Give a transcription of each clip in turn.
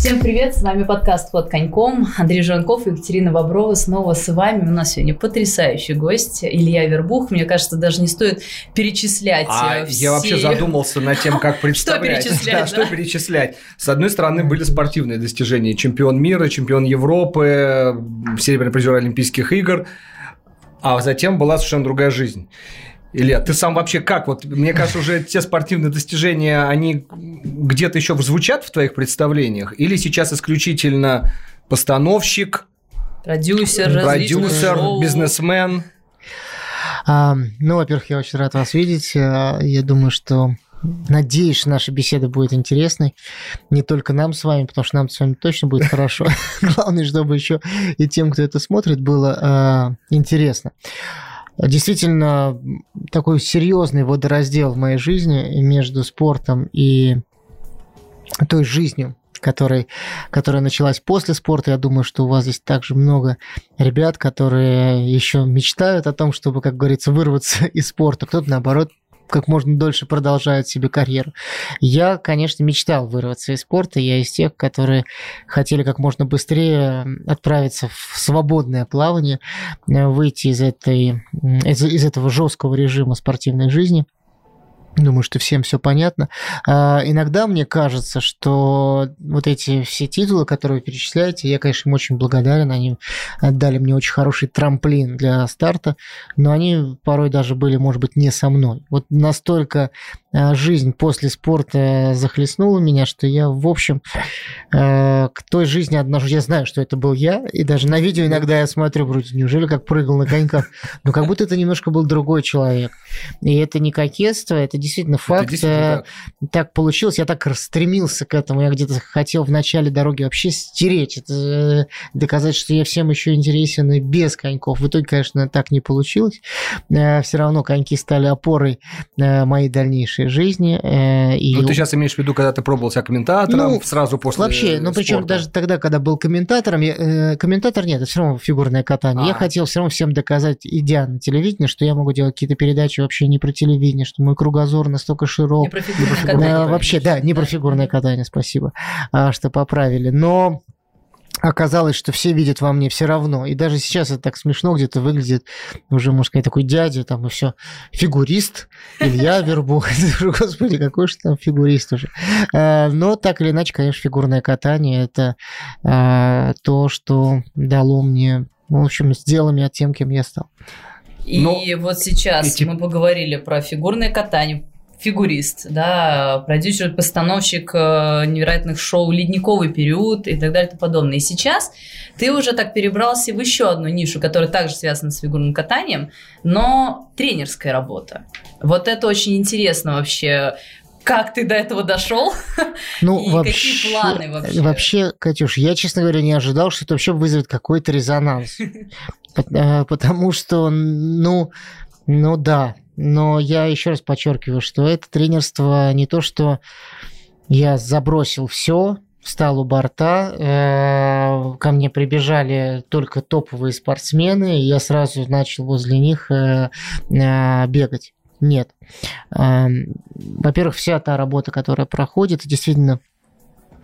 Всем привет, с вами подкаст «Под коньком». Андрей Жанков и Екатерина Боброва снова с вами. У нас сегодня потрясающий гость Илья Вербух. Мне кажется, даже не стоит перечислять а все... Я вообще задумался над тем, как представлять. Что перечислять, да, Что перечислять. С одной стороны, были спортивные достижения. Чемпион мира, чемпион Европы, серебряный призер Олимпийских игр. А затем была совершенно другая жизнь. Илья, ты сам вообще как? Вот мне кажется, уже те спортивные достижения, они где-то еще звучат в твоих представлениях? Или сейчас исключительно постановщик, продюсер, продюсер бизнесмен? А, ну, во-первых, я очень рад вас видеть. А, я думаю, что Надеюсь, что наша беседа будет интересной не только нам с вами, потому что нам с вами точно будет хорошо. Главное, чтобы еще и тем, кто это смотрит, было э, интересно действительно такой серьезный водораздел в моей жизни между спортом и той жизнью, которой, которая началась после спорта. Я думаю, что у вас здесь также много ребят, которые еще мечтают о том, чтобы, как говорится, вырваться из спорта. Кто-то, наоборот, как можно дольше продолжают себе карьеру. Я, конечно, мечтал вырваться из спорта. Я из тех, которые хотели как можно быстрее отправиться в свободное плавание, выйти из, этой, из, из этого жесткого режима спортивной жизни – Думаю, что всем все понятно. А, иногда мне кажется, что вот эти все титулы, которые вы перечисляете, я, конечно, им очень благодарен. Они дали мне очень хороший трамплин для старта, но они порой даже были, может быть, не со мной. Вот настолько жизнь после спорта захлестнула меня, что я, в общем, а, к той жизни отношусь. Я знаю, что это был я, и даже на видео иногда я смотрю, вроде, неужели как прыгал на коньках? Но как будто это немножко был другой человек. И это не кокетство, это действительно факт. Это действительно так. так получилось, я так стремился к этому, я где-то хотел в начале дороги вообще стереть, это, э, доказать, что я всем еще интересен и без коньков. В итоге, конечно, так не получилось. Э, Все равно коньки стали опорой э, моей дальнейшей жизни. И... Ну, ты сейчас имеешь в виду, когда ты пробовал себя комментатором ну, сразу после Вообще, ну, причем даже тогда, когда был комментатором, я, комментатор нет, это все равно фигурное катание. А. Я хотел все равно всем доказать, идя на телевидение, что я могу делать какие-то передачи вообще не про телевидение, что мой кругозор настолько широк. Не про фигурное катание. Вообще, да, не про фигурное катание, спасибо, а, что поправили. Но оказалось, что все видят во мне все равно. И даже сейчас это так смешно где-то выглядит. Уже, можно сказать, такой дядя, там, и все. Фигурист, Илья Вербух. Господи, какой же там фигурист уже. А, но так или иначе, конечно, фигурное катание – это а, то, что дало мне, в общем, сделало меня тем, кем я стал. И Но вот сейчас эти... мы поговорили про фигурное катание, фигурист, да, продюсер, постановщик э, невероятных шоу «Ледниковый период» и так далее и тому подобное. И сейчас ты уже так перебрался в еще одну нишу, которая также связана с фигурным катанием, но тренерская работа. Вот это очень интересно вообще как ты до этого дошел ну, и вообще, какие планы вообще? Вообще, Катюш, я, честно говоря, не ожидал, что это вообще вызовет какой-то резонанс. Э, потому что, ну, ну да, но я еще раз подчеркиваю, что это тренерство не то, что я забросил все, встал у борта, э, ко мне прибежали только топовые спортсмены, и я сразу начал возле них э, бегать. Нет. Эм, во-первых, вся та работа, которая проходит, действительно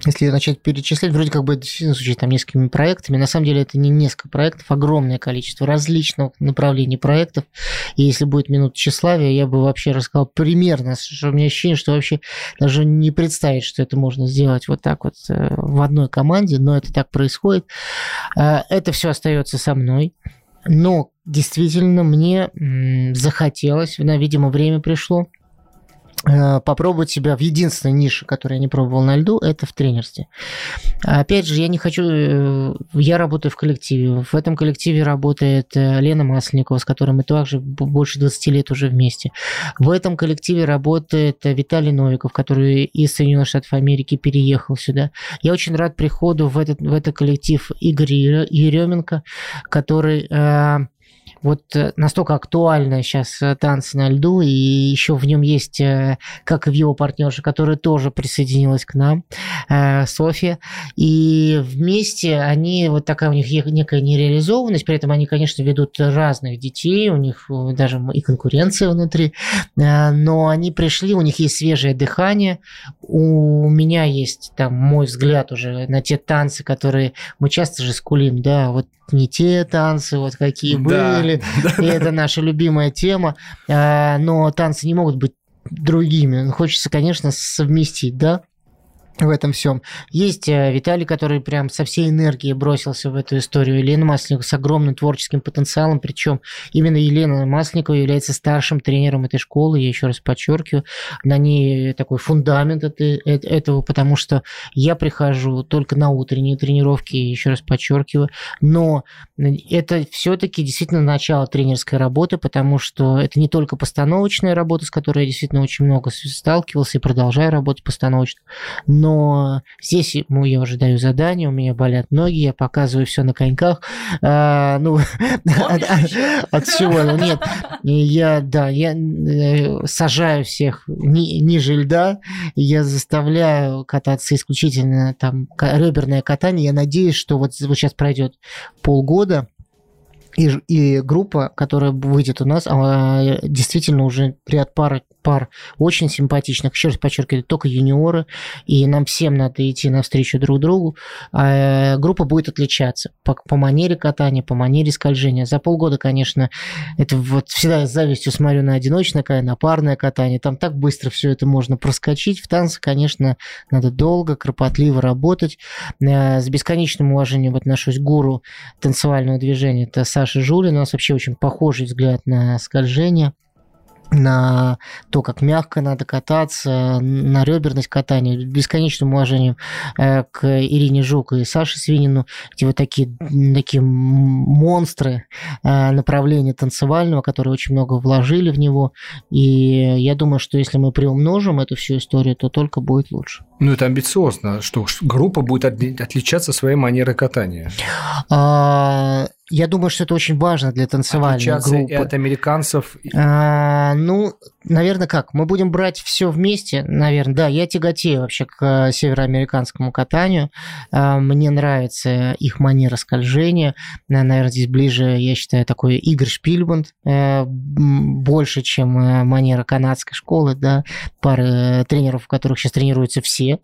если начать перечислять, вроде как бы действительно звучит там несколькими проектами, на самом деле это не несколько проектов, огромное количество различных направлений проектов, и если будет минута тщеславия, я бы вообще рассказал примерно, что у меня ощущение, что вообще даже не представить, что это можно сделать вот так вот э, в одной команде, но это так происходит. Э, это все остается со мной, но действительно мне захотелось, видимо, время пришло попробовать себя в единственной нише, которую я не пробовал на льду, это в тренерстве. Опять же, я не хочу... Э, я работаю в коллективе. В этом коллективе работает э, Лена Масленникова, с которой мы также больше 20 лет уже вместе. В этом коллективе работает Виталий Новиков, который из Соединенных Штатов Америки переехал сюда. Я очень рад приходу в этот, в этот коллектив Игоря Еременко, который вот э, настолько актуальны сейчас э, танцы на льду, и еще в нем есть, э, как и в его партнерше, которая тоже присоединилась к нам, Софья. И вместе они, вот такая у них некая нереализованность, при этом они, конечно, ведут разных детей, у них даже и конкуренция внутри, но они пришли, у них есть свежее дыхание, у меня есть там мой взгляд уже на те танцы, которые мы часто же скулим, да, вот не те танцы, вот какие да, были, да, и это наша любимая тема, а, но танцы не могут быть другими. Хочется, конечно, совместить, да, в этом всем. Есть э, Виталий, который прям со всей энергией бросился в эту историю. Елена Масленникова с огромным творческим потенциалом, причем именно Елена Масленникова является старшим тренером этой школы, я еще раз подчеркиваю. На ней такой фундамент э, этого, потому что я прихожу только на утренние тренировки, еще раз подчеркиваю, но это все-таки действительно начало тренерской работы, потому что это не только постановочная работа, с которой я действительно очень много сталкивался и продолжаю работать постановочно, но но здесь ну, я уже даю задание, у меня болят ноги, я показываю все на коньках. А, ну, от, от всего. Ну, нет, я, да, я э, сажаю всех ни, ниже льда, я заставляю кататься исключительно там реберное катание. Я надеюсь, что вот сейчас пройдет полгода, и, и группа, которая выйдет у нас, а, действительно уже ряд пар пар очень симпатичных, еще раз подчеркиваю, только юниоры, и нам всем надо идти навстречу друг другу. А группа будет отличаться по, по манере катания, по манере скольжения. За полгода, конечно, это вот всегда с завистью смотрю на одиночное, на парное катание, там так быстро все это можно проскочить. В танце, конечно, надо долго, кропотливо работать. Э, с бесконечным уважением отношусь к гуру танцевального движения, это Саша Жулин, у нас вообще очень похожий взгляд на скольжение на то, как мягко надо кататься, на реберность катания. Бесконечным уважением э, к Ирине Жук и Саше Свинину. Эти вот такие, такие монстры э, направления танцевального, которые очень много вложили в него. И я думаю, что если мы приумножим эту всю историю, то только будет лучше. Ну, это амбициозно, что группа будет отличаться своей манерой катания. А, я думаю, что это очень важно для танцевальной Отличаться группы. и от американцев? А, ну, наверное, как? Мы будем брать все вместе, наверное. Да, я тяготею вообще к э, североамериканскому катанию. А, мне нравится их манера скольжения. Наверное, здесь ближе, я считаю, такой Игорь Шпильбанд. Э, больше, чем э, манера канадской школы, да. Пары тренеров, у которых сейчас тренируются все.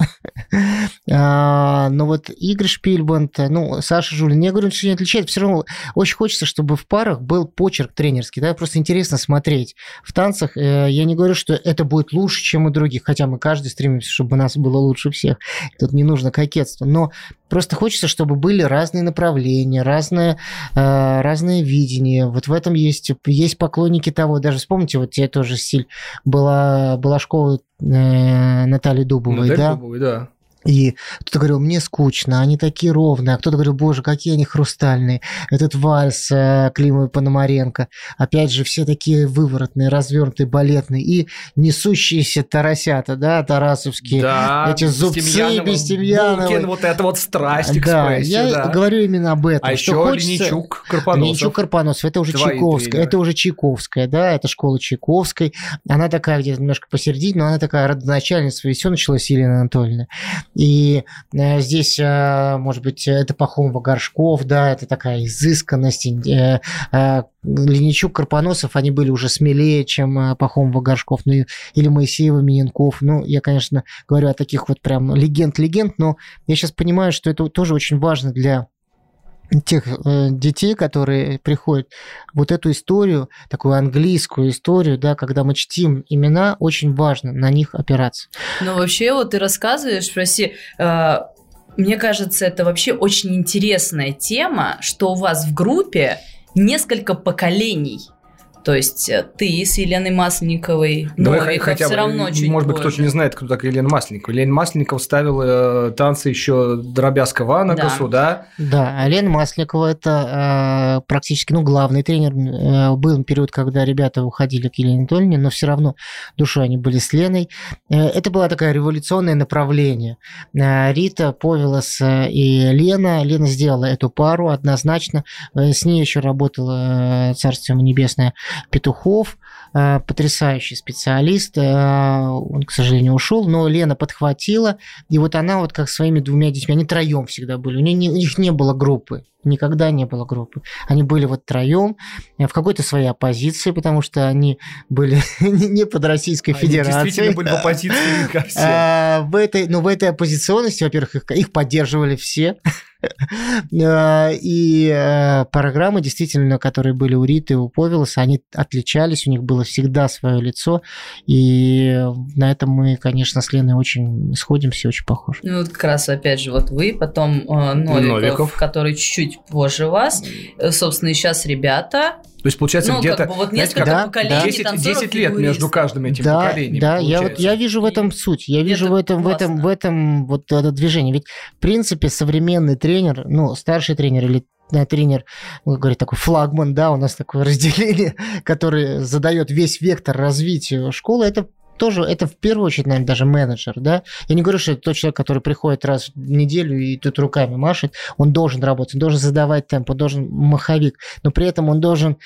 Но вот Игорь Шпильбанд, ну, Саша Жулин, я говорю, что не отличает. Все равно очень хочется, чтобы в парах был почерк тренерский. Да, просто интересно смотреть. В танцах я не говорю, что это будет лучше, чем у других, хотя мы каждый стремимся, чтобы у нас было лучше всех. Тут не нужно кокетство. Но просто хочется, чтобы были разные направления, разные, э, разные видения. Вот в этом есть, есть поклонники того. Даже вспомните, вот тебе тоже стиль была, была школа э, Натальи Дубовой, Натальи да? Дубовой, да. И кто-то говорил, мне скучно, они такие ровные, а кто-то говорил, боже, какие они хрустальные. Этот вальс э, Клима Пономаренко. Опять же, все такие выворотные, развернутые, балетные и несущиеся тарасята, да, тарасовские. Да, Эти зубцы Бестемьяновы. Булкин, вот это вот страсть, да, я да. говорю именно об этом. А еще хочется... Леничук Карпоносов. Леничук Карпоносов, это уже Твои Чайковская, тренеры. это уже Чайковская, да, это школа Чайковской. Она такая где-то немножко посередине, но она такая родоначальница, и все началось Елена Анатольевна. И э, здесь, э, может быть, это Пахомова Горшков, да, это такая изысканность. Э, Леничук, Карпоносов, они были уже смелее, чем Пахомова Горшков, ну или Моисеева Миненков. Ну, я, конечно, говорю о таких вот прям легенд-легенд, но я сейчас понимаю, что это тоже очень важно для тех э, детей, которые приходят, вот эту историю, такую английскую историю, да, когда мы чтим имена, очень важно на них опираться. Ну, вообще, вот ты рассказываешь, прости, э, мне кажется, это вообще очень интересная тема, что у вас в группе несколько поколений То есть э, ты с Еленой Масленниковой, Давай Новиков хотя бы, все равно чуть может быть, кто-то не знает, кто такая Елена Масленникова. Елена Масленникова ставила э, танцы еще Дробязка Ванагасу, да? Да, а Лена Масленникова это э, практически, ну, главный тренер. Э, был период, когда ребята уходили к Елене Анатольевне, но все равно душой они были с Леной. Э, это было такое революционное направление. Э, Рита, Повелос э, и Лена. Лена сделала эту пару однозначно. Э, с ней еще работала э, Царство Небесное Петухов, потрясающий специалист. Э, Он, к сожалению, ушел, но Лена подхватила. И вот она вот как своими двумя детьми, они троем всегда были. У, нее не- у них не было группы. Никогда не было группы. Они были вот троем в какой-то своей оппозиции, потому что они были не под Российской Они Федерацией. действительно были в оппозиции ко всем. А, в этой, ну, в этой оппозиционности, во-первых, их, их поддерживали все. И э, программы, действительно, которые были у Риты и у Повелоса, они отличались, у них было всегда свое лицо. И на этом мы, конечно, с Леной очень сходимся, очень похожи. Ну, вот как раз, опять же, вот вы, потом э, Новиков, Новиков. который чуть позже вас. Э, собственно, и сейчас ребята. То есть, получается, ну, где-то как бы вот знаете, несколько Да, поколений да. 10, танцоров 10 лет между каждым этим да, поколением. да, я вот я вижу в этом суть, я вижу Это в этом в этом в этом вот это движение. Ведь в принципе современный тренер, ну старший тренер или э, тренер, говорит такой флагман, да, у нас такое разделение, который задает весь вектор развития школы, это тоже, это в первую очередь, наверное, даже менеджер, да. Я не говорю, что это тот человек, который приходит раз в неделю и тут руками машет, он должен работать, он должен задавать темп, он должен маховик, но при этом он должен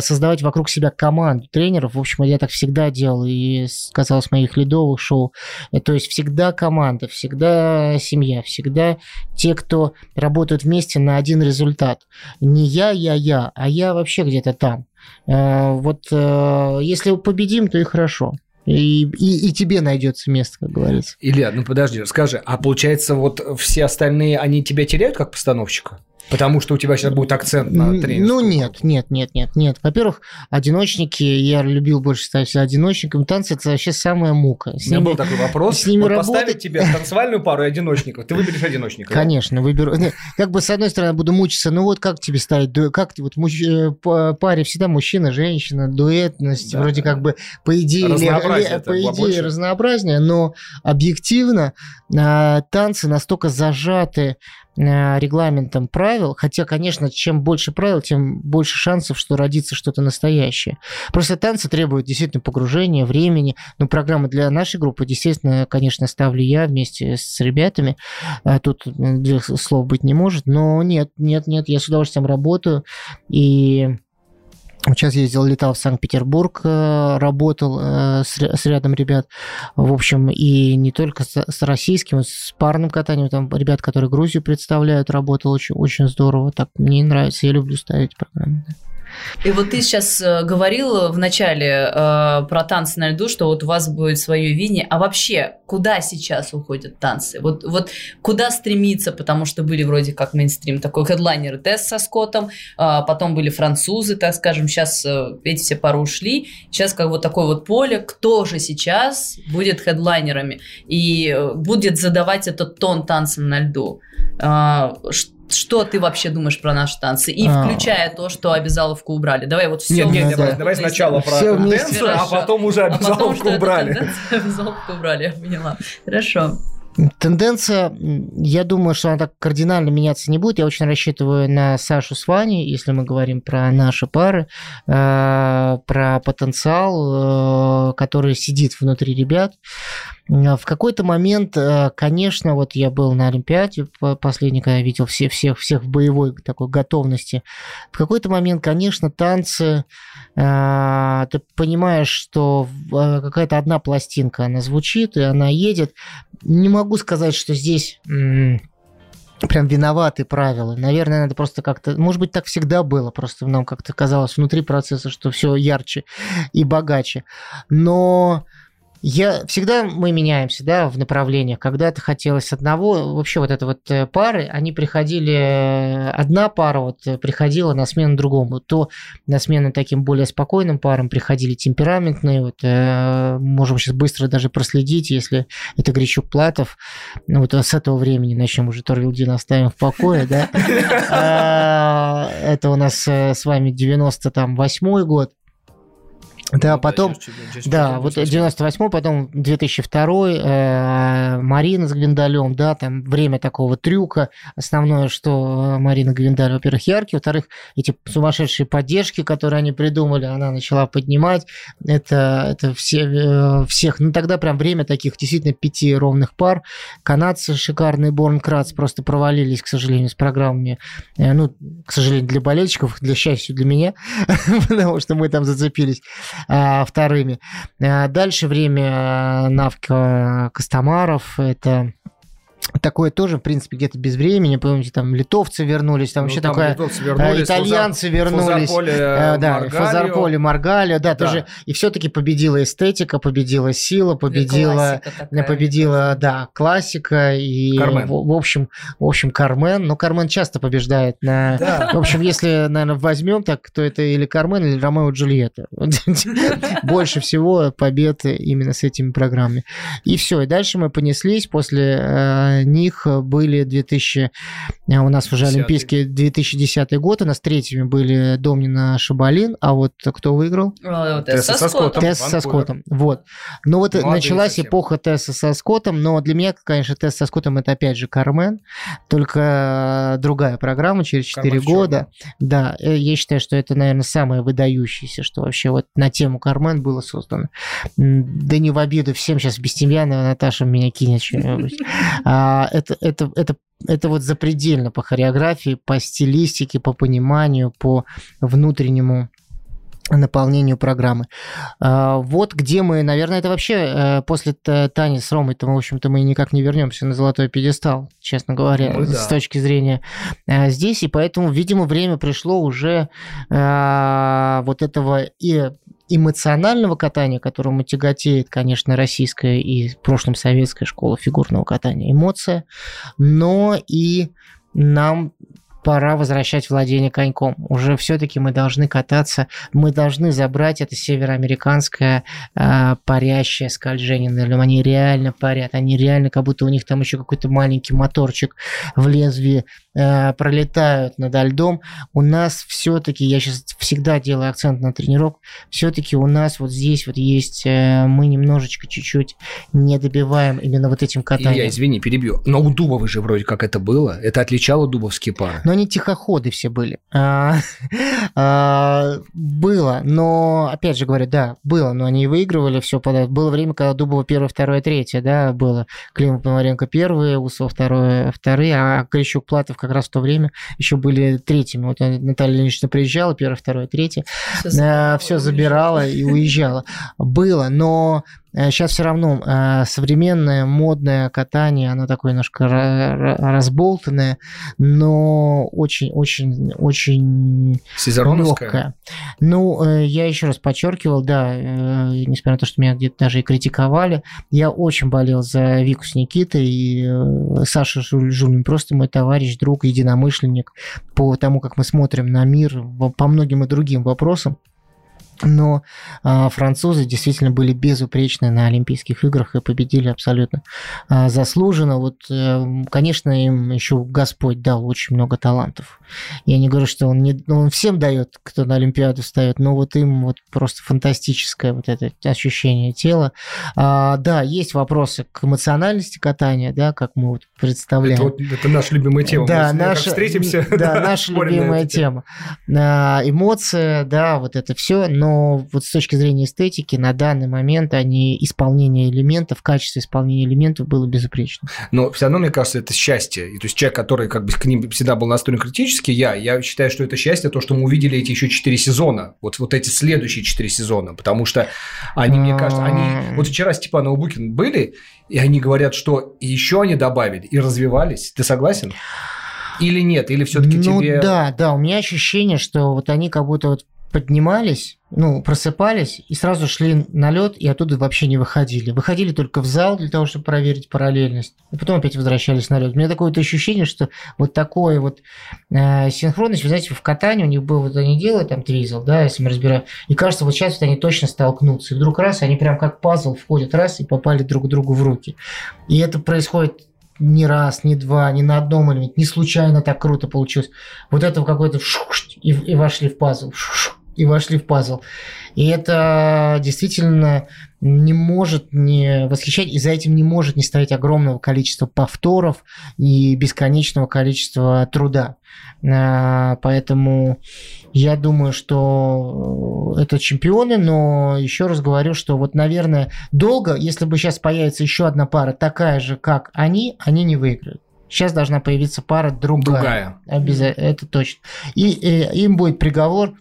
создавать вокруг себя команду тренеров. В общем, я так всегда делал и с- касалось моих ледовых шоу. Э, То есть всегда команда, всегда семья, всегда те, кто работают вместе на один результат. Не я, я, я, а я вообще где-то там. Э, Вот э, если победим, то и хорошо. И, и, и тебе найдется место, как говорится. Илья, ну подожди, расскажи, а получается, вот все остальные, они тебя теряют как постановщика? Потому что у тебя сейчас будет акцент на тренерскую Ну нет, нет, нет, нет, нет. Во-первых, одиночники, я любил больше ставить себя одиночником. Танцы это вообще самая мука. С У меня ними- был такой вопрос. с ними вот работать- поставить тебе танцевальную пару и одиночников. Ты выберешь одиночника. да? Конечно, выберу. Как бы с одной стороны буду мучиться, ну вот как тебе ставить дуэт, как ты вот э, паре всегда мужчина, женщина, дуэтность, Да. вроде как бы по идее, Разнообразие по идее больше. разнообразнее, но объективно а, танцы настолько зажаты регламентом правил, хотя, конечно, чем больше правил, тем больше шансов, что родится что-то настоящее. Просто танцы требуют действительно погружения, времени. Но программы для нашей группы, естественно, конечно, ставлю я вместе с ребятами. А Тут двух слов быть не может. Но нет, нет, нет, я с удовольствием работаю. И Сейчас ездил, летал в Санкт-Петербург, э, работал э, с, ря- с рядом ребят. В общем, и не только с, российским, с парным катанием. Там ребят, которые Грузию представляют, работал очень, очень здорово. Так мне нравится, я люблю ставить программы. И вот ты сейчас э, говорил в начале э, про танцы на льду, что вот у вас будет свое видение. А вообще, куда сейчас уходят танцы? Вот, вот куда стремиться? Потому что были вроде как мейнстрим, такой хедлайнер Тесс со Скоттом, а потом были французы, так скажем, сейчас э, эти все пары ушли. Сейчас как вот такое вот поле, кто же сейчас будет хедлайнерами и э, будет задавать этот тон танцам на льду? А, ш- что ты вообще думаешь про наши танцы? И А. включая то, что обязаловку убрали. Давай вот все. Нет, нет, нет, да. давай, давай сначала про вместе. тенденцию, а Хорошо. потом уже А потом, обязаловку убрали. Обязаловку убрали, я поняла. Хорошо. Тенденция, я думаю, что она так кардинально меняться не будет. Я очень рассчитываю на Сашу с Ваней, если мы говорим про наши пары, э, про потенциал, э, который сидит внутри ребят. Э, В какой-то момент, э, конечно, вот я был на Олимпиаде по- последний, когда я видел все, всех, всех в боевой такой готовности. В какой-то момент, конечно, танцы, э, ты понимаешь, что э, какая-то одна пластинка, она звучит, и она едет. Не могу сказать, что здесь прям виноваты правила. Наверное, надо просто как-то... Может быть, так всегда было, просто нам как-то казалось внутри процесса, что все ярче и богаче. Но я всегда мы меняемся, да, в направлениях. Когда-то хотелось одного, вообще вот это вот э, пары, они приходили, э, одна пара вот э, приходила на смену другому, то на смену таким более спокойным парам приходили темпераментные, вот э, можем сейчас быстро даже проследить, если это Грищук Платов, ну вот с этого времени начнем уже Торвилдин оставим в покое, да. А, Это у нас с вами 98 год. Да, ну, потом, да, вот 98 потом 2002 э, Марина с Гвиндалем, да, там время такого трюка. Основное, что Марина Гвиндаль, во-первых, яркий, во-вторых, эти сумасшедшие поддержки, которые они придумали, она начала поднимать. Это, это все, э, всех, ну тогда прям время таких действительно пяти ровных пар. Канадцы шикарные, Борн Кратс просто провалились, к сожалению, с программами. Э, ну, к сожалению, для болельщиков, для счастья для меня, потому что мы там зацепились вторыми. А, дальше время Навка Костомаров. Это такое тоже, в принципе, где-то без времени. Помните, там литовцы вернулись, там ну, вообще там такое... Вернулись, итальянцы Фузар, вернулись. Фузарполе, э, да, Маргалио. Фузарполе, Маргалио, да, да, тоже. И все-таки победила эстетика, победила сила, победила, победила, да, классика и, Кармен. В, в общем, в общем, Кармен. Но Кармен часто побеждает на... Да. В общем, если, наверное, возьмем так, то это или Кармен, или Ромео и Джульетта. Больше всего побед именно с этими программами. И все, и дальше мы понеслись после э, них были 2000, э, у нас уже 10 Олимпийские 2010 год, у нас третьими были Домнина Шабалин, а вот кто выиграл? Э, Тесса со Скоттом. Тесса со Скоттом, вот. Ну вот Молодые началась совсем. эпоха Тесса со Скоттом, но для меня, конечно, Тесса со Скоттом это опять же Кармен, только другая программа через 4 Кармен года. Да, э, я считаю, что это, наверное, самое выдающееся, что вообще вот на тему Кармен было создано. Да не в обиду всем сейчас Бестемьянова, Наташа меня кинет что-нибудь. А, это, это, это это вот запредельно по хореографии, по стилистике, по пониманию, по внутреннему наполнению программы. А, вот где мы, наверное, это вообще э, после Тани с Ромой, то, в общем-то, мы никак не вернемся на золотой пьедестал, честно говоря, ну, да. с точки зрения э, здесь, и поэтому, видимо, время пришло уже э, вот этого и эмоционального катания, которому тяготеет, конечно, российская и в прошлом советская школа фигурного катания, эмоция, но и нам пора возвращать владение коньком. Уже все-таки мы должны кататься, мы должны забрать это североамериканское э, парящее скольжение на льдом. Они реально парят, они реально, как будто у них там еще какой-то маленький моторчик в лезвии э, пролетают над льдом. У нас все-таки, я сейчас всегда делаю акцент на тренировку, все-таки у нас вот здесь вот есть, э, мы немножечко чуть-чуть не добиваем именно вот этим катанием. Я извини, перебью. Но у Дубовой же вроде как это было. Это отличало дубовские пары. Но они тихоходы все были. А, а, было, но, опять же говорю, да, было, но они выигрывали все подряд. Было время, когда Дубова первое, второе, третье, да, было. Клим Пономаренко первые, Усов второе, вторые, а Крещук Платов как раз в то время еще были третьими. Вот Наталья Ильинична приезжала, первое, второе, третье. Все забирала, все забирала и уезжала. Было, но Сейчас э, все равно э, современное модное катание, оно такое немножко разболтанное, но очень-очень-очень легкое. Ну, э, я еще раз подчеркивал, да, несмотря на то, что меня где-то даже и критиковали, я очень болел за Вику с Никитой, и Саша Жулин просто мой товарищ, друг, единомышленник по тому, как мы смотрим на мир, по многим и другим вопросам. Но а, французы действительно были безупречны на Олимпийских играх и победили абсолютно а, заслуженно. Вот, а, конечно, им еще Господь дал очень много талантов. Я не говорю, что он, не, он всем дает, кто на Олимпиаду встает, но вот им вот просто фантастическое вот это ощущение тела. А, да, есть вопросы к эмоциональности катания, да, как мы вот представляем. Это, вот, это наша любимая тема. Да, мы, наша, встретимся. Да, наша любимая тема. А, эмоция, да, вот это все, но но вот с точки зрения эстетики на данный момент они исполнение элементов, качество исполнения элементов было безупречно. Но все равно, мне кажется, это счастье. И то есть человек, который как бы к ним всегда был настроен критически, я, я считаю, что это счастье, то, что мы увидели эти еще четыре сезона, вот, вот эти следующие четыре сезона, потому что они, мне кажется, они... Вот вчера Степан Букин были, и они говорят, что еще они добавили и развивались. Ты согласен? Или нет? Или все-таки ну, тебе... да, да, у меня ощущение, что вот они как будто вот поднимались, ну, просыпались и сразу шли на лед и оттуда вообще не выходили. Выходили только в зал для того, чтобы проверить параллельность, и потом опять возвращались на лед. У меня такое вот ощущение, что вот такое вот э, синхронность, вы знаете, в катании у них было, вот они делают там твизл, да, если мы разбираем, и кажется, вот сейчас вот они точно столкнутся, и вдруг раз, они прям как пазл входят раз и попали друг другу в руки. И это происходит ни раз, ни два, ни на одном элементе, не случайно так круто получилось. Вот это какой-то и, и вошли в пазл. И вошли в пазл. И это действительно не может не восхищать, и за этим не может не стоять огромного количества повторов и бесконечного количества труда. А, поэтому я думаю, что это чемпионы, но еще раз говорю, что вот, наверное, долго, если бы сейчас появится еще одна пара такая же, как они, они не выиграют. Сейчас должна появиться пара другая. Другая. Обязательно, это точно. И, и им будет приговор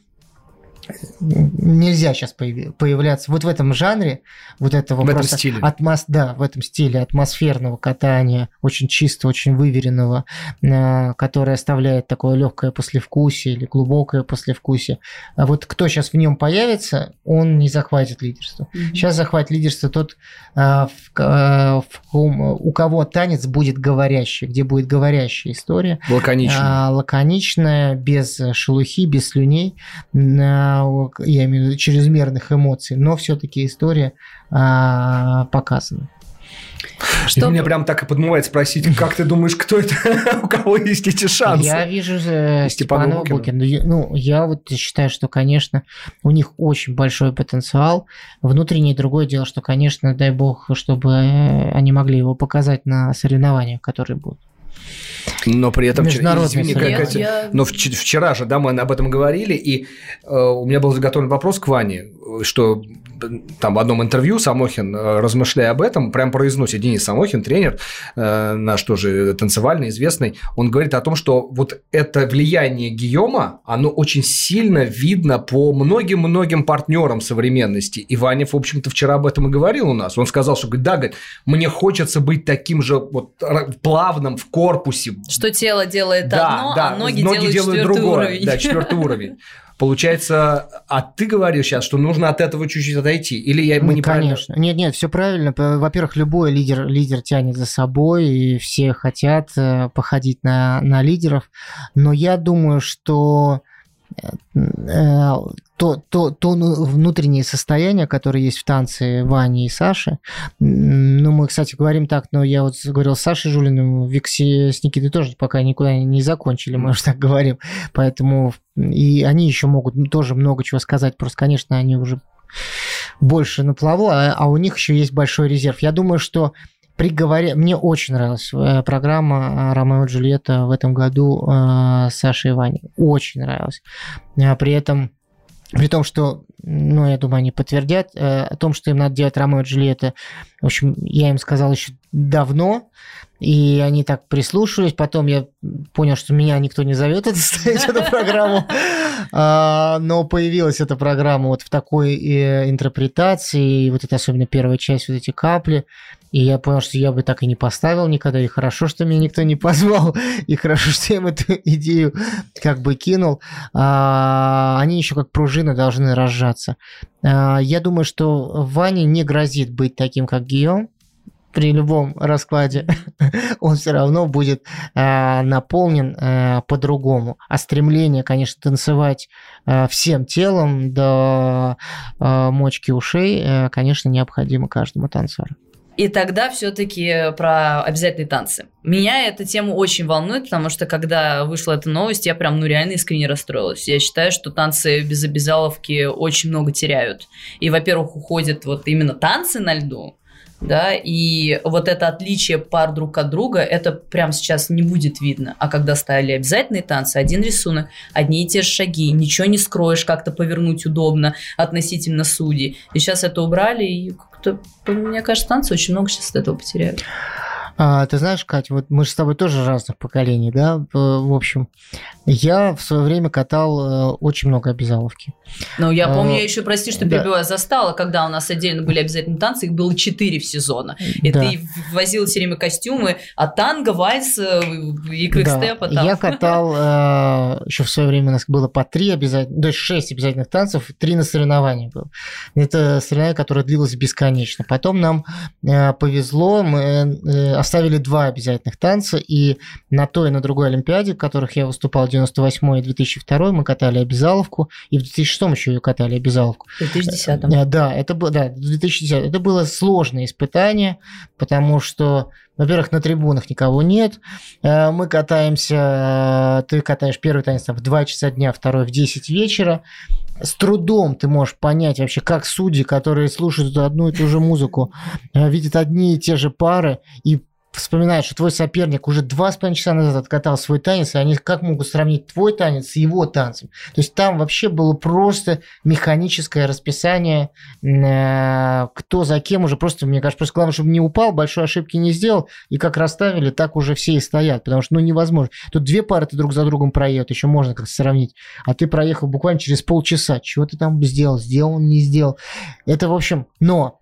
нельзя сейчас появляться вот в этом жанре, вот этого в просто этом стиле. Атмос, да, в этом стиле атмосферного катания, очень чисто, очень выверенного, э, которое оставляет такое легкое послевкусие или глубокое послевкусие. А вот кто сейчас в нем появится, он не захватит лидерство. Mm-hmm. Сейчас захватит лидерство тот, э, в, э, в, у кого танец будет говорящий, где будет говорящая история. Лаконичная. Лаконичная, без шелухи, без слюней я имею в виду чрезмерных эмоций, но все-таки история а, показана. Что... Мне прям так и подмывает спросить, как ты думаешь, кто это, у кого есть эти шансы? Я вижу э, Степанова Букина. Ну, я вот считаю, что, конечно, у них очень большой потенциал. Внутреннее другое дело, что, конечно, дай бог, чтобы э, они могли его показать на соревнованиях, которые будут. Но при этом, извини, как я... но вчера же, да, мы об этом говорили, и э, у меня был заготовлен вопрос к Ване, что там в одном интервью Самохин, э, размышляя об этом, прям произносит, Денис Самохин, тренер э, наш тоже танцевальный, известный, он говорит о том, что вот это влияние Гийома, оно очень сильно видно по многим-многим партнерам современности. И Ванев, в общем-то, вчера об этом и говорил у нас. Он сказал, что, да, говорит, мне хочется быть таким же вот плавным в корпусе. Что тело делает да, одно, да, а ноги, ноги делают, делают другое. Уровень. Да, четвертый уровень. Получается, а ты говоришь сейчас, что нужно от этого чуть-чуть отойти? Или я мы ну, Конечно. Нет, нет, все правильно. Во-первых, любой лидер, лидер тянет за собой, и все хотят э, походить на, на лидеров. Но я думаю, что Э, то, то, то ну, внутреннее состояние, которое есть в танце Вани и Саши. Ну, мы, кстати, говорим так, но я вот говорил с Сашей Жулиным, Викси с Никитой тоже пока никуда не закончили, мы уже так говорим. Поэтому и они еще могут тоже много чего сказать. Просто, конечно, они уже больше на плаву, а, а у них еще есть большой резерв. Я думаю, что приговоре... Мне очень нравилась э, программа э, «Ромео и Джульетта» в этом году э, с Сашей и Ваней. Очень нравилась. При этом при том, что, ну, я думаю, они подтвердят о том, что им надо делать Ромео и Джульетта. В общем, я им сказал еще давно, и они так прислушивались. Потом я понял, что меня никто не зовет это ставить эту программу. А, но появилась эта программа вот в такой интерпретации. И вот это особенно первая часть, вот эти капли. И я понял, что я бы так и не поставил никогда. И хорошо, что меня никто не позвал. И хорошо, что я им эту идею как бы кинул. А, они еще как пружина должны разжаться. А, я думаю, что Ване не грозит быть таким, как Гийом при любом раскладе, он все равно будет э, наполнен э, по-другому. А стремление, конечно, танцевать э, всем телом до э, мочки ушей, э, конечно, необходимо каждому танцору. И тогда все-таки про обязательные танцы. Меня эта тема очень волнует, потому что когда вышла эта новость, я прям, ну, реально искренне расстроилась. Я считаю, что танцы без обязаловки очень много теряют. И, во-первых, уходят вот именно танцы на льду, да, и вот это отличие пар друг от друга, это прямо сейчас не будет видно. А когда стали обязательные танцы, один рисунок, одни и те же шаги, ничего не скроешь, как-то повернуть удобно относительно судей. И сейчас это убрали, и мне кажется, танцы очень много сейчас от этого потеряют. А, ты знаешь, Катя, вот мы же с тобой тоже разных поколений, да? В общем, я в свое время катал э, очень много обязаловки. Ну, я помню, а, я еще, прости, что да. перебиваю, застала, когда у нас отдельно были обязательные танцы, их было четыре в сезона. И да. ты возил все время костюмы, а танго, вальс э, и квикстепа да. там. Я катал, э, еще в свое время у нас было по три обязательных, то есть шесть обязательных танцев, три на соревнования было. Это соревнование, которое длилось бесконечно. Потом нам повезло, мы оставили два обязательных танца, и на той и на другой Олимпиаде, в которых я выступал, 98 и 2002, мы катали обязаловку, и в 2006 еще ее катали обязаловку. В 2010. Э, да, это было, да, 2010. Это было сложное испытание, потому что во-первых, на трибунах никого нет. Э, мы катаемся, э, ты катаешь первый танец в 2 часа дня, второй в 10 вечера. с трудом ты можешь понять вообще, как судьи, которые слушают одну и ту же музыку, э, видят одни и те же пары и вспоминают, что твой соперник уже два с половиной часа назад откатал свой танец, и они как могут сравнить твой танец с его танцем? То есть там вообще было просто механическое расписание, э, кто за кем уже просто, мне кажется, просто главное, чтобы не упал, большой ошибки не сделал, и как расставили, так уже все и стоят, потому что, ну, невозможно. Тут две пары ты друг за другом проедут, еще можно как-то сравнить, а ты проехал буквально через полчаса, чего ты там сделал, сделал, не сделал. Это, в общем, но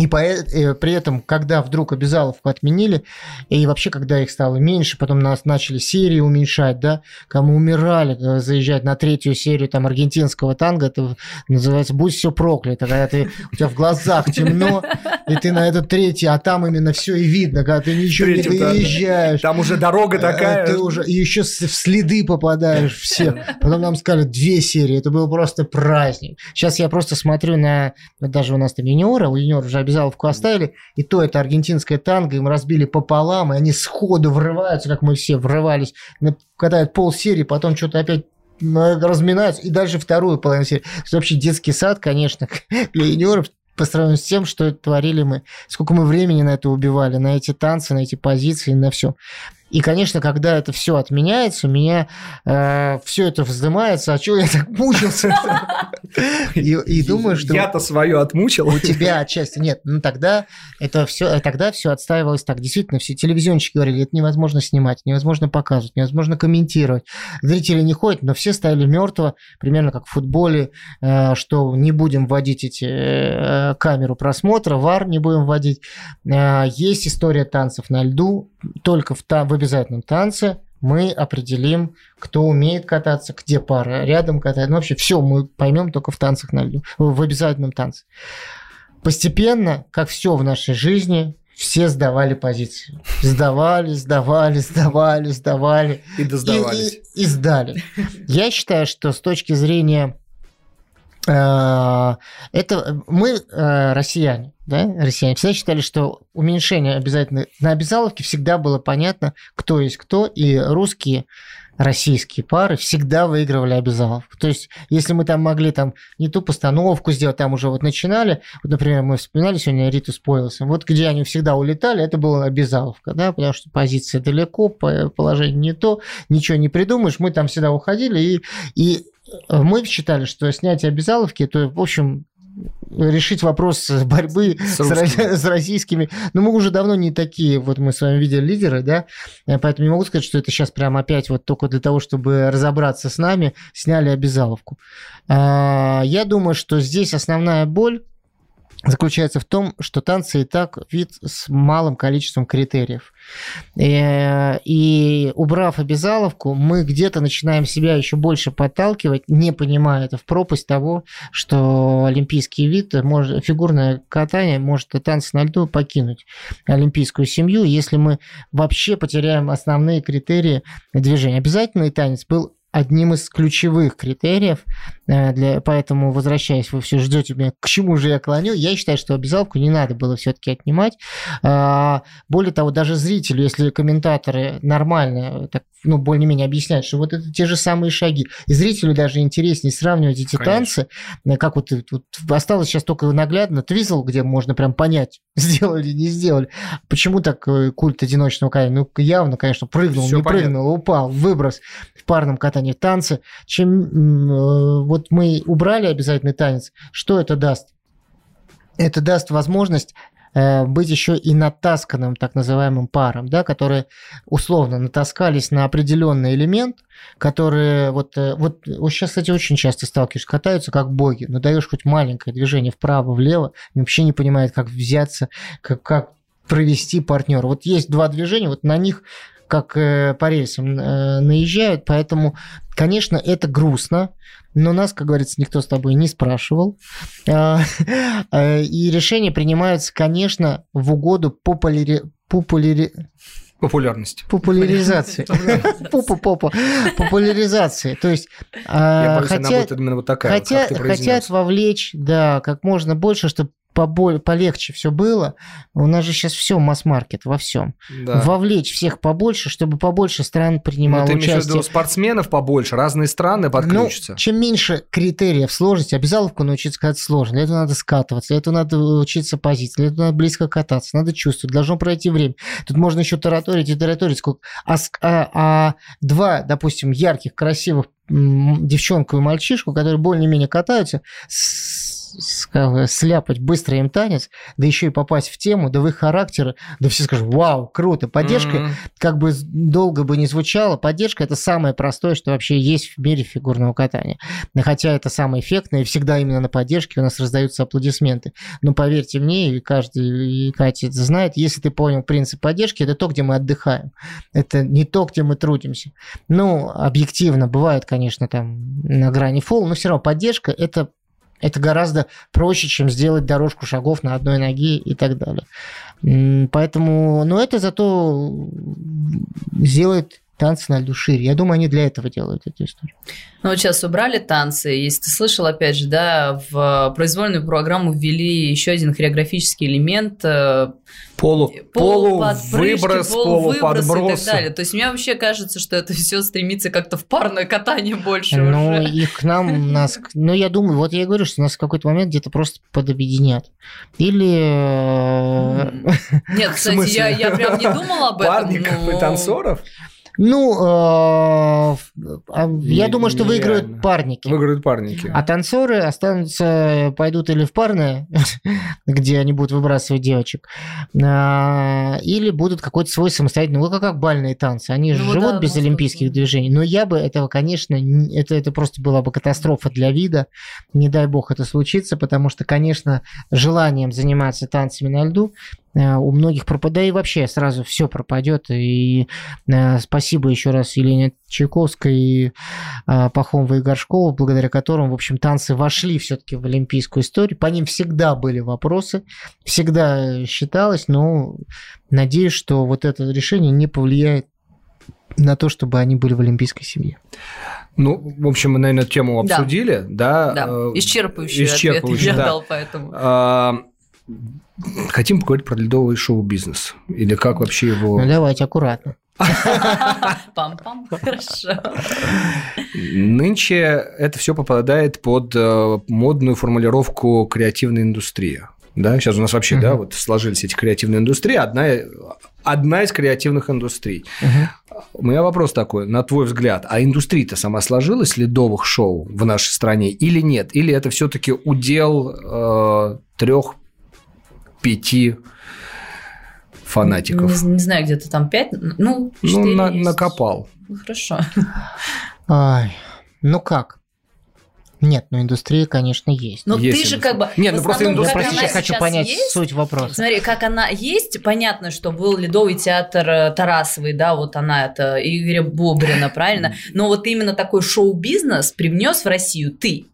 и по, э, при этом, когда вдруг обязаловку отменили, и вообще, когда их стало меньше, потом нас начали серии уменьшать, да, кому умирали, э, заезжать на третью серию там аргентинского танго, это называется «Будь все проклято», когда ты, у тебя в глазах темно, и ты на этот третий, а там именно все и видно, когда ты ничего не выезжаешь. Там уже дорога э, такая. Ты уже и еще в следы попадаешь все. Потом нам сказали две серии, это был просто праздник. Сейчас я просто смотрю на, даже у нас там юниора, у юниора уже обязаловку оставили, и то это аргентинская танго, им разбили пополам, и они сходу врываются, как мы все врывались, катают пол серии, потом что-то опять разминаются, и дальше вторую половину серии. Это вообще детский сад, конечно, для юниоров по сравнению с тем, что творили мы. Сколько мы времени на это убивали, на эти танцы, на эти позиции, на все. И, конечно, когда это все отменяется, у меня э, все это вздымается, а что я так мучился? И, и думаю, что... Я-то свое отмучил. У тебя отчасти нет. Ну, тогда это все, тогда все отстаивалось так. Действительно, все телевизионщики говорили, это невозможно снимать, невозможно показывать, невозможно комментировать. Зрители не ходят, но все ставили мертво, примерно как в футболе, э, что не будем вводить эти э, камеру просмотра, вар не будем вводить. Э, есть история танцев на льду, только в, в обязательном танце мы определим, кто умеет кататься, где пара рядом катает. Ну, вообще все мы поймем только в танцах на льду, в обязательном танце. Постепенно, как все в нашей жизни, все сдавали позиции. Сдавали, сдавали, сдавали, сдавали. И досдавались. И, и, и сдали. Я считаю, что с точки зрения Э, это мы, э, россияне, да, россияне, всегда считали, что уменьшение обязательно на обязаловке всегда было понятно, кто есть кто, и русские российские пары всегда выигрывали обязаловку. То есть, если мы там могли там не ту постановку сделать, там уже вот начинали, вот, например, мы вспоминали сегодня Риту с Пойлосом, вот где они всегда улетали, это была обязаловка, да, потому что позиция далеко, положение не то, ничего не придумаешь, мы там всегда уходили, и, и мы считали, что снятие обязаловки, это, в общем, решить вопрос борьбы с, с, с российскими. Но мы уже давно не такие, вот мы с вами видели лидеры, да, поэтому не могу сказать, что это сейчас прям опять вот только для того, чтобы разобраться с нами, сняли обязаловку. А, я думаю, что здесь основная боль заключается в том, что танцы и так вид с малым количеством критериев. И, э, и убрав обязаловку, мы где-то начинаем себя еще больше подталкивать, не понимая это в пропасть того, что олимпийский вид, может, фигурное катание может и танцы на льду покинуть олимпийскую семью, если мы вообще потеряем основные критерии движения. Обязательный танец был одним из ключевых критериев, э, для, поэтому, возвращаясь, вы все ждете меня, к чему же я клоню, я считаю, что обязаловку не надо было все-таки отнимать. А, более того, даже зрителю, если комментаторы нормально, так, ну, более-менее объясняют, что вот это те же самые шаги, и зрителю даже интереснее сравнивать эти Конечно. танцы, э, как вот, вот осталось сейчас только наглядно твизл, где можно прям понять, сделали, не сделали. Почему так э, культ одиночного катания? Ну, явно, конечно, прыгнул, Всё не понятно. прыгнул, упал, выброс в парном катании танцы. Чем э, вот мы убрали обязательный танец, что это даст? Это даст возможность э, быть еще и натасканным так называемым паром, да, которые условно натаскались на определенный элемент, которые вот, вот, вот сейчас, кстати, очень часто сталкиваешься, катаются как боги, но даешь хоть маленькое движение вправо-влево, вообще не понимает, как взяться, как, как провести партнера. Вот есть два движения, вот на них как э, по рельсам э, наезжают, поэтому, конечно, это грустно, но нас, как говорится, никто с тобой не спрашивал. А, э, и решения принимаются, конечно, в угоду популяри... популяри... Популярности. Популяризации. Попа, попа. Популяризации. То есть Я боюсь, хотят, она будет именно вот такая. Хотят, хотят вовлечь, да, как можно больше, чтобы поболь, полегче все было. У нас же сейчас все масс-маркет во всем. Да. Вовлечь всех побольше, чтобы побольше стран принимало ну, ты участие. Ты спортсменов побольше, разные страны ну, подключатся? Ну, чем меньше критериев сложности, обязаловку научиться сказать сложно. Для этого надо скатываться, для этого надо учиться позиции, для этого надо близко кататься, надо чувствовать, должно пройти время. Тут можно еще тараторить и тараторить. Сколько... А, а, а два, допустим, ярких, красивых девчонку и мальчишку, которые более-менее катаются, сляпать быстро им танец, да еще и попасть в тему, да в их характеры, да все скажут, вау, круто. Поддержка, mm-hmm. как бы долго бы не звучало, поддержка это самое простое, что вообще есть в мире фигурного катания. Хотя это самое эффектное, и всегда именно на поддержке у нас раздаются аплодисменты. Но поверьте мне, и каждый, и Катя это знает, если ты понял принцип поддержки, это то, где мы отдыхаем. Это не то, где мы трудимся. Ну, объективно, бывает, конечно, там на грани фол, но все равно поддержка – это это гораздо проще, чем сделать дорожку шагов на одной ноге и так далее. Поэтому, но это зато сделает танцы на льду шире. Я думаю, они для этого делают эту историю. Ну, вот сейчас убрали танцы. Если ты слышал, опять же, да, в произвольную программу ввели еще один хореографический элемент. Э, полу, полу выброс, полу подброс. И так далее. То есть мне вообще кажется, что это все стремится как-то в парное катание больше ну, уже. и к нам, нас, ну, я думаю, вот я и говорю, что нас в какой-то момент где-то просто подобъединят. Или... Э, Нет, кстати, я, я прям не думала об этом. Парников и танцоров? Ну, э, а, я думаю, что выиграют парники. Выиграют парники. А танцоры останутся, пойдут или в парное, где они будут выбрасывать девочек, а, или будут какой-то свой самостоятельный, ну, как бальные танцы. Они ну, живут без олимпийских быть. движений. Но я бы этого, конечно, это, это просто была бы катастрофа для вида. Не дай бог это случится, потому что, конечно, желанием заниматься танцами на льду у многих пропадает, и вообще сразу все пропадет. И э, спасибо еще раз Елене Чайковской, и э, Пахомовой и Горшкову, благодаря которым, в общем, танцы вошли все-таки в олимпийскую историю. По ним всегда были вопросы, всегда считалось, но надеюсь, что вот это решение не повлияет на то, чтобы они были в олимпийской семье. Ну, в общем, мы, наверное, тему обсудили, да? Да, да. исчерпывающий, исчерпывающий ответ, да. я дал, поэтому... Хотим поговорить про ледовый шоу-бизнес. Или как вообще его... Ну, давайте аккуратно. Пам-пам, хорошо. Нынче это все попадает под э, модную формулировку креативная индустрия. Да, сейчас у нас вообще, uh-huh. да, вот сложились эти креативные индустрии, одна, одна из креативных индустрий. Uh-huh. У меня вопрос такой, на твой взгляд, а индустрия-то сама сложилась ледовых шоу в нашей стране или нет? Или это все-таки удел э, трех пяти фанатиков. Не, не знаю, где-то там пять, ну, Ну, на, накопал. Ну, хорошо. Ай, ну как? Нет, ну индустрия, конечно, есть. Но есть ты же как бы... Нет, ну просто индустрия... Я хочу понять есть, суть вопроса. Смотри, как она есть, понятно, что был Ледовый театр э, Тарасовый, да, вот она, это Игоря Бобрина, правильно? Но вот именно такой шоу-бизнес привнес в Россию ты.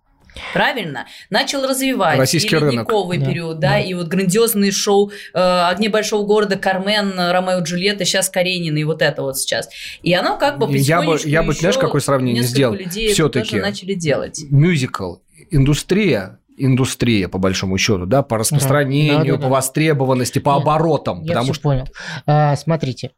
Правильно? Начал развивать Российский и ледниковый рынок. период, да, да, и вот грандиозные шоу э, «Огни большого города», «Кармен», «Ромео и Джульетта», сейчас «Каренина» и вот это вот сейчас. И оно как бы Я бы, я бы знаешь, какое сравнение сделал? Все-таки начали делать. Мюзикл, индустрия, индустрия, по большому счету, да, по распространению, да, да, да, по востребованности, по Нет, оборотам. Я потому что... понял. А, смотрите,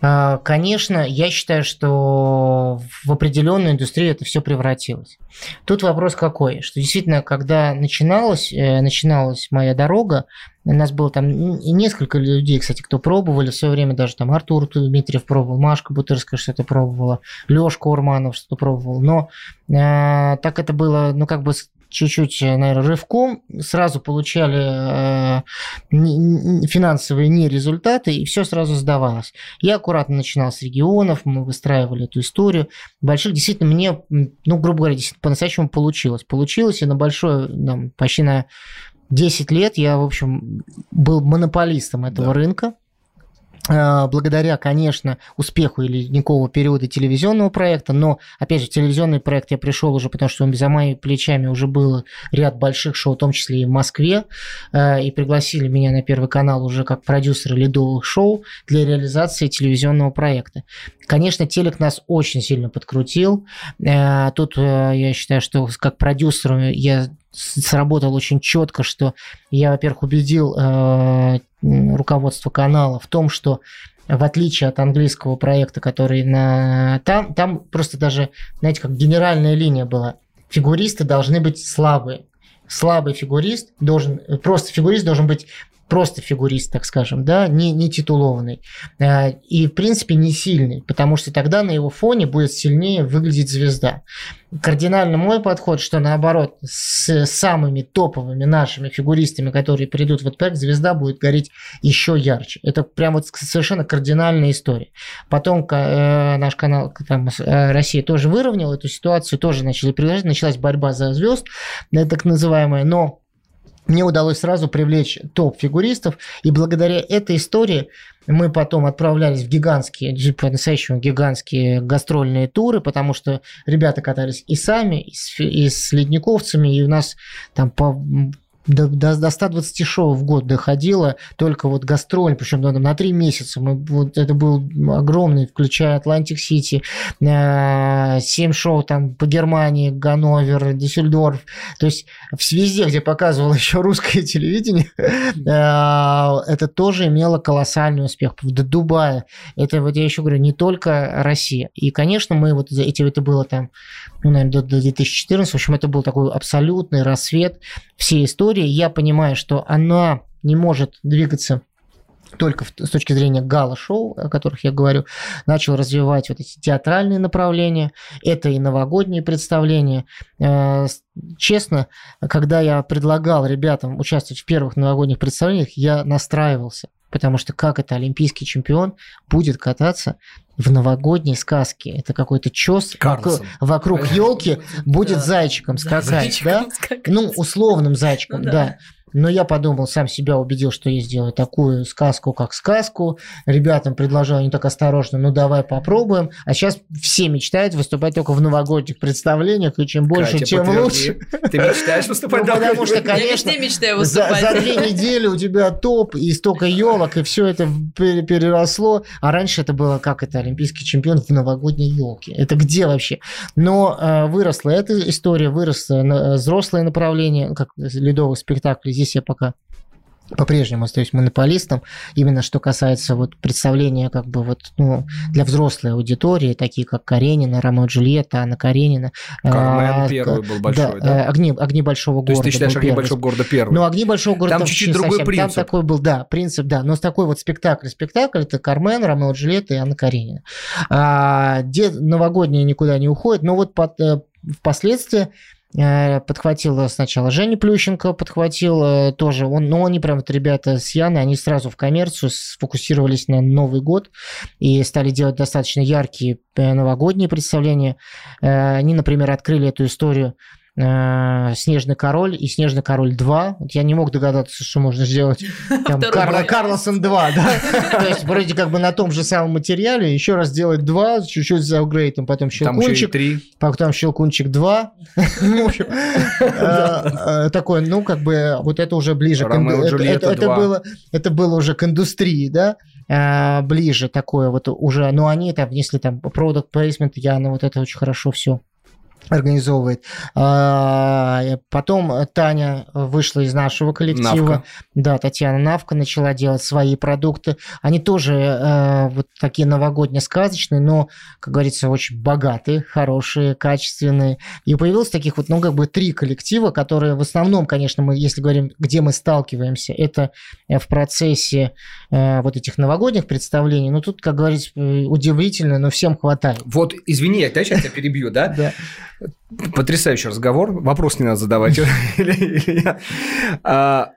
конечно, я считаю, что в определенную индустрию это все превратилось. Тут вопрос какой, что действительно, когда начиналась, э, начиналась моя дорога, у нас было там несколько людей, кстати, кто пробовали. В свое время, даже там Артур Дмитриев пробовал, Машка Бутырская что-то пробовала, Лёшка Урманов что-то пробовал, но э, так это было, ну, как бы чуть-чуть, э, наверное, рывком, сразу получали э, финансовые не результаты, и все сразу сдавалось. Я аккуратно начинал с регионов, мы выстраивали эту историю. Больших действительно мне, ну, грубо говоря, по-настоящему получилось. Получилось, и на большое, там, почти на 10 лет я, в общем, был монополистом этого да. рынка. Э, благодаря, конечно, успеху ледникового периода телевизионного проекта, но, опять же, телевизионный проект я пришел уже, потому что за моими плечами уже был ряд больших шоу, в том числе и в Москве, э, и пригласили меня на Первый канал уже как продюсера ледовых шоу для реализации телевизионного проекта. Конечно, телек нас очень сильно подкрутил. Э, тут я считаю, что как продюсер я сработал очень четко, что я, во-первых, убедил руководство канала в том, что в отличие от английского проекта, который на... Там, там просто даже, знаете, как генеральная линия была. Фигуристы должны быть слабые. Слабый фигурист должен... Просто фигурист должен быть просто фигурист, так скажем, да, не, не титулованный. Э, и, в принципе, не сильный, потому что тогда на его фоне будет сильнее выглядеть звезда. Кардинально мой подход, что наоборот, с самыми топовыми нашими фигуристами, которые придут в этот звезда будет гореть еще ярче. Это прям вот совершенно кардинальная история. Потом э, наш канал там, э, Россия тоже выровнял эту ситуацию, тоже начали началась борьба за звезд, так называемая, но мне удалось сразу привлечь топ-фигуристов, и благодаря этой истории мы потом отправлялись в гигантские, по-настоящему гигантские гастрольные туры, потому что ребята катались и сами, и с, и с ледниковцами, и у нас там по до, до, до 120 шоу в год доходило, только вот гастроль, причем на, на 3 месяца. Мы, вот, это был огромный, включая Атлантик Сити, э, 7 шоу там по Германии, Ганновер, Дюссельдорф. То есть везде, где показывало еще русское телевидение, э, это тоже имело колоссальный успех. До Дубая. Это, вот я еще говорю, не только Россия. И, конечно, мы вот эти, это было там, ну, наверное, до, до 2014, в общем, это был такой абсолютный рассвет всей истории. Я понимаю, что она не может двигаться только с точки зрения гала-шоу, о которых я говорю, начал развивать вот эти театральные направления, это и новогодние представления. Э, честно, когда я предлагал ребятам участвовать в первых новогодних представлениях, я настраивался, потому что как это олимпийский чемпион будет кататься в новогодней сказке. Это какой-то чес вокруг, вокруг елки будет да. зайчиком скакать, зайчиком да? Скакать. Ну, условным зайчиком, ну, да. да. Но я подумал, сам себя убедил, что я сделаю такую сказку, как сказку. Ребятам предложил, они так осторожно, ну давай попробуем. А сейчас все мечтают выступать только в новогодних представлениях, и чем больше, Катя, тем лучше. Ты мечтаешь выступать? Ну, потому что, конечно, я мечтаю выступать. За, за две недели у тебя топ и столько елок, и все это переросло. А раньше это было, как это, олимпийский чемпион в новогодней елке. Это где вообще? Но э, выросла эта история, выросло э, взрослое направление, как ледовых спектаклей здесь я пока по-прежнему остаюсь монополистом, именно что касается вот представления как бы вот ну, для взрослой аудитории, такие как Каренина, Ромео Джульетта, Анна Каренина. Кармен а, первый был большой, да? да? Э, огни, огни большого города. То есть ты считаешь Огни большого города первый? Ну, Огни большого города там чуть-чуть другой совсем. принцип. Там такой был, да, принцип, да, но с такой вот спектакль. Спектакль это Кармен, Ромео Джульетта и Анна Каренина. А, дед новогодние никуда не уходит, но вот под, э, впоследствии Э, подхватил сначала Женя Плющенко, подхватил э, тоже, он, но они прям вот ребята с Яной, они сразу в коммерцию сфокусировались на Новый год и стали делать достаточно яркие э, новогодние представления. Они, например, открыли эту историю Снежный король и Снежный король 2. Вот я не мог догадаться, что можно сделать там, Карла, Карлосон 2, да? То есть вроде как бы на том же самом материале еще раз сделать 2, чуть-чуть за апгрейдом, потом щелкунчик. Там еще Потом щелкунчик 2. Ну, э, э, такой, ну как бы вот это уже ближе. Это было уже к индустрии, да? ближе такое вот уже, но они там внесли там product placement, я на вот это очень хорошо все организовывает. А, потом Таня вышла из нашего коллектива. Навка. Да, Татьяна Навка начала делать свои продукты. Они тоже э, вот такие новогодние сказочные, но, как говорится, очень богатые, хорошие, качественные. И появилось таких вот, ну, как бы три коллектива, которые в основном, конечно, мы, если говорим, где мы сталкиваемся, это в процессе э, вот этих новогодних представлений. Ну, тут, как говорится, удивительно, но всем хватает. Вот, извини, я опять сейчас перебью, да? Да. Потрясающий разговор. Вопрос не надо задавать. А,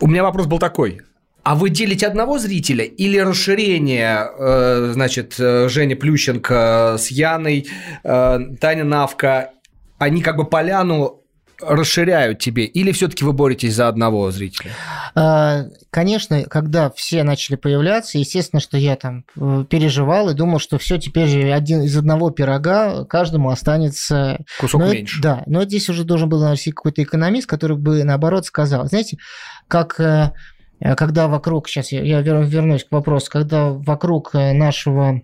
у меня вопрос был такой. А вы делите одного зрителя или расширение, э, значит, э, Женя Плющенко с Яной, э, Таня Навка, они как бы поляну расширяют тебе, или все-таки вы боретесь за одного зрителя? А, конечно, когда все начали появляться, естественно, что я там э, переживал и думал, что все теперь один из одного пирога каждому останется кусок но меньше. Это, да, но здесь уже должен был найти какой-то экономист, который бы наоборот сказал, знаете, как э, когда вокруг, сейчас я, я вернусь к вопросу, когда вокруг нашего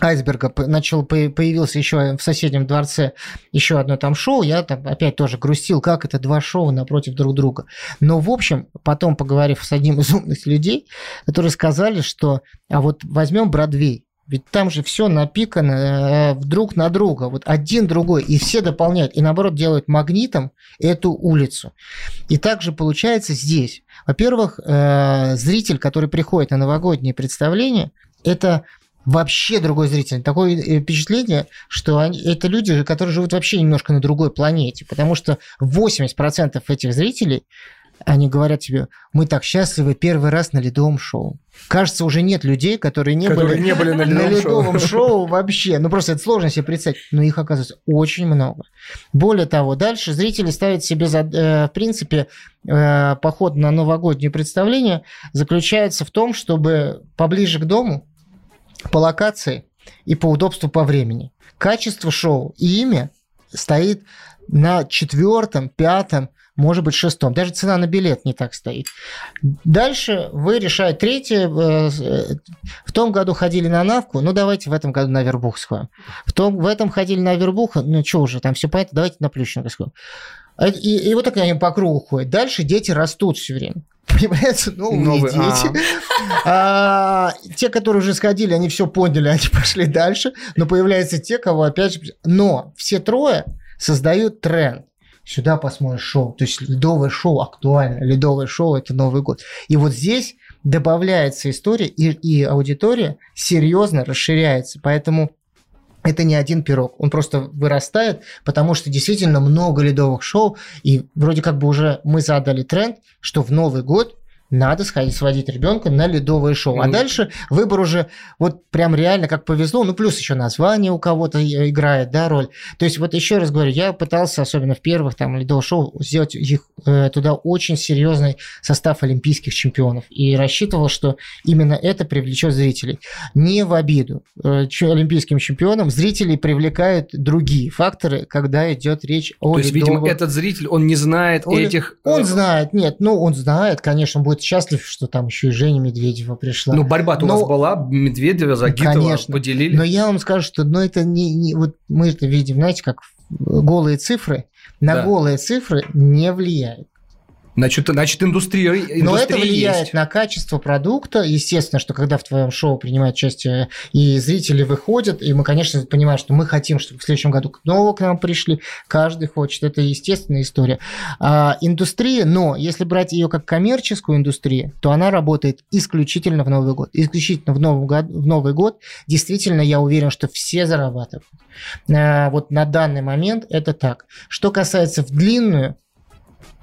айсберга начал появился еще в соседнем дворце еще одно там шоу, я там опять тоже грустил, как это два шоу напротив друг друга. Но в общем, потом поговорив с одним из умных людей, которые сказали, что а вот возьмем Бродвей, ведь там же все напикано э, друг на друга, вот один другой, и все дополняют, и наоборот делают магнитом эту улицу. И также получается здесь. Во-первых, э, зритель, который приходит на новогодние представления, это вообще другой зритель. Такое э, впечатление, что они, это люди, которые живут вообще немножко на другой планете, потому что 80% этих зрителей они говорят тебе, мы так счастливы первый раз на ледовом шоу. Кажется, уже нет людей, которые не, которые были, не были на ледовом, на ледовом шоу. шоу вообще. Ну, просто это сложно себе представить. Но их, оказывается, очень много. Более того, дальше зрители ставят себе, за, э, в принципе, э, поход на новогоднее представление заключается в том, чтобы поближе к дому по локации и по удобству по времени. Качество шоу и имя стоит на четвертом, пятом, может быть, шестом. Даже цена на билет не так стоит. Дальше вы решаете. Третье. Э, в том году ходили на Навку, ну давайте в этом году на Вербух сходим. В, том, в этом ходили на Вербух, ну что уже, там все понятно, давайте на Плющенко сходим. А и, и вот так они по кругу ходят. Дальше дети растут все время. Появляются новые, новые дети. А. А, те, которые уже сходили, они все поняли, они пошли дальше. Но появляются те, кого опять же... Но все трое создают тренд. Сюда посмотришь шоу. То есть ледовое шоу актуально. Ледовое шоу – это Новый год. И вот здесь добавляется история, и, и аудитория серьезно расширяется. Поэтому это не один пирог, он просто вырастает, потому что действительно много ледовых шоу, и вроде как бы уже мы задали тренд, что в Новый год надо сходить, сводить ребенка на ледовое шоу. А дальше выбор уже вот прям реально как повезло. Ну, плюс еще название у кого-то играет, да, роль. То есть вот еще раз говорю, я пытался, особенно в первых там ледовых шоу, сделать их э, туда очень серьезный состав олимпийских чемпионов. И рассчитывал, что именно это привлечет зрителей. Не в обиду. Э, олимпийским чемпионам зрителей привлекают другие факторы, когда идет речь о То есть, ледовых... видимо, этот зритель, он не знает он, этих... Он знает, нет, ну, он знает, конечно, будет будет счастлив, что там еще и Женя Медведева пришла. Ну, борьба-то но... у вас была, Медведева, Загитова Конечно. поделили. Но я вам скажу, что ну, это не, не... Вот мы это видим, знаете, как голые цифры на да. голые цифры не влияет. Значит, значит индустрия, индустрия Но это влияет есть. на качество продукта. Естественно, что когда в твоем шоу принимают участие и зрители выходят, и мы, конечно, понимаем, что мы хотим, чтобы в следующем году снова к нам пришли, каждый хочет. Это естественная история. А, индустрия, но если брать ее как коммерческую индустрию, то она работает исключительно в Новый год. Исключительно в Новый год. В Новый год действительно я уверен, что все зарабатывают. А, вот на данный момент это так. Что касается в длинную,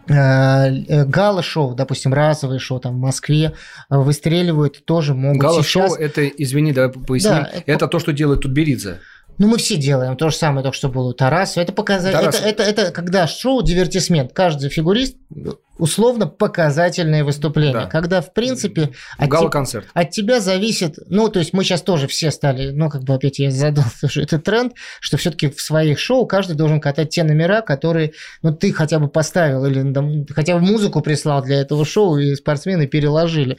гала-шоу, допустим, разовые шоу там в Москве э, выстреливают, тоже могут Гала-шоу сейчас... это, извини, давай поясним, да, это... это то, что делает Тутберидзе. Ну, мы все делаем то же самое, только что было у Тарасова. Это показать, это, это, это когда шоу дивертисмент. Каждый фигурист условно показательное выступление, да. когда, в принципе, от, те, от тебя зависит, ну, то есть мы сейчас тоже все стали, ну, как бы опять я задал тоже этот тренд, что все-таки в своих шоу каждый должен катать те номера, которые, ну, ты хотя бы поставил или там, хотя бы музыку прислал для этого шоу, и спортсмены переложили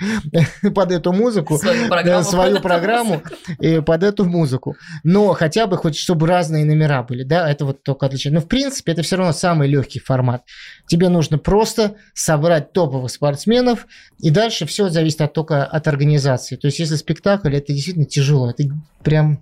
под эту музыку свою программу, свою программу и под эту музыку. Но хотя бы хоть, чтобы разные номера были, да, это вот только отличие. Но, в принципе, это все равно самый легкий формат. Тебе нужно просто собрать топовых спортсменов, и дальше все зависит от, только от организации. То есть, если спектакль, это действительно тяжело, это прям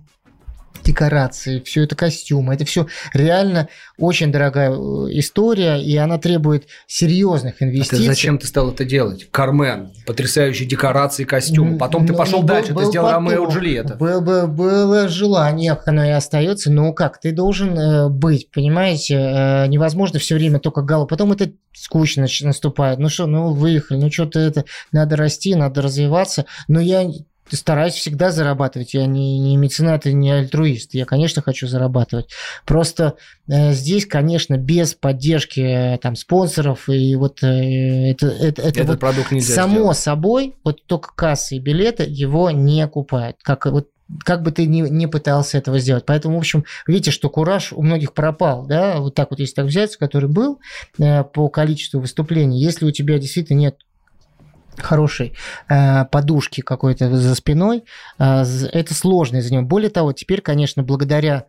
декорации, все это костюмы, это все реально очень дорогая э, история, и она требует серьезных инвестиций. А ты зачем ты стал это делать? Кармен, потрясающие декорации, костюмы. Потом ну, ты пошел ну, дальше, был, ты сделал потом, Ромео и Джульетта. Был, был, было желание, оно и остается, но как? Ты должен э, быть, понимаете? Э, невозможно все время только гала. Потом это скучно наступает. Ну что, ну выехали, ну что-то это, надо расти, надо развиваться. Но я стараюсь всегда зарабатывать. Я не, не меценат и не альтруист. Я, конечно, хочу зарабатывать. Просто э, здесь, конечно, без поддержки э, там, спонсоров и вот э, это, это, это Этот вот продукт нельзя само сделать. собой, вот только кассы и билеты его не окупают. Как вот как бы ты ни, не пытался этого сделать. Поэтому, в общем, видите, что кураж у многих пропал, да, вот так вот, если так взять, который был э, по количеству выступлений, если у тебя действительно нет хорошей э, подушки какой-то за спиной, э, это сложно из-за него. Более того, теперь, конечно, благодаря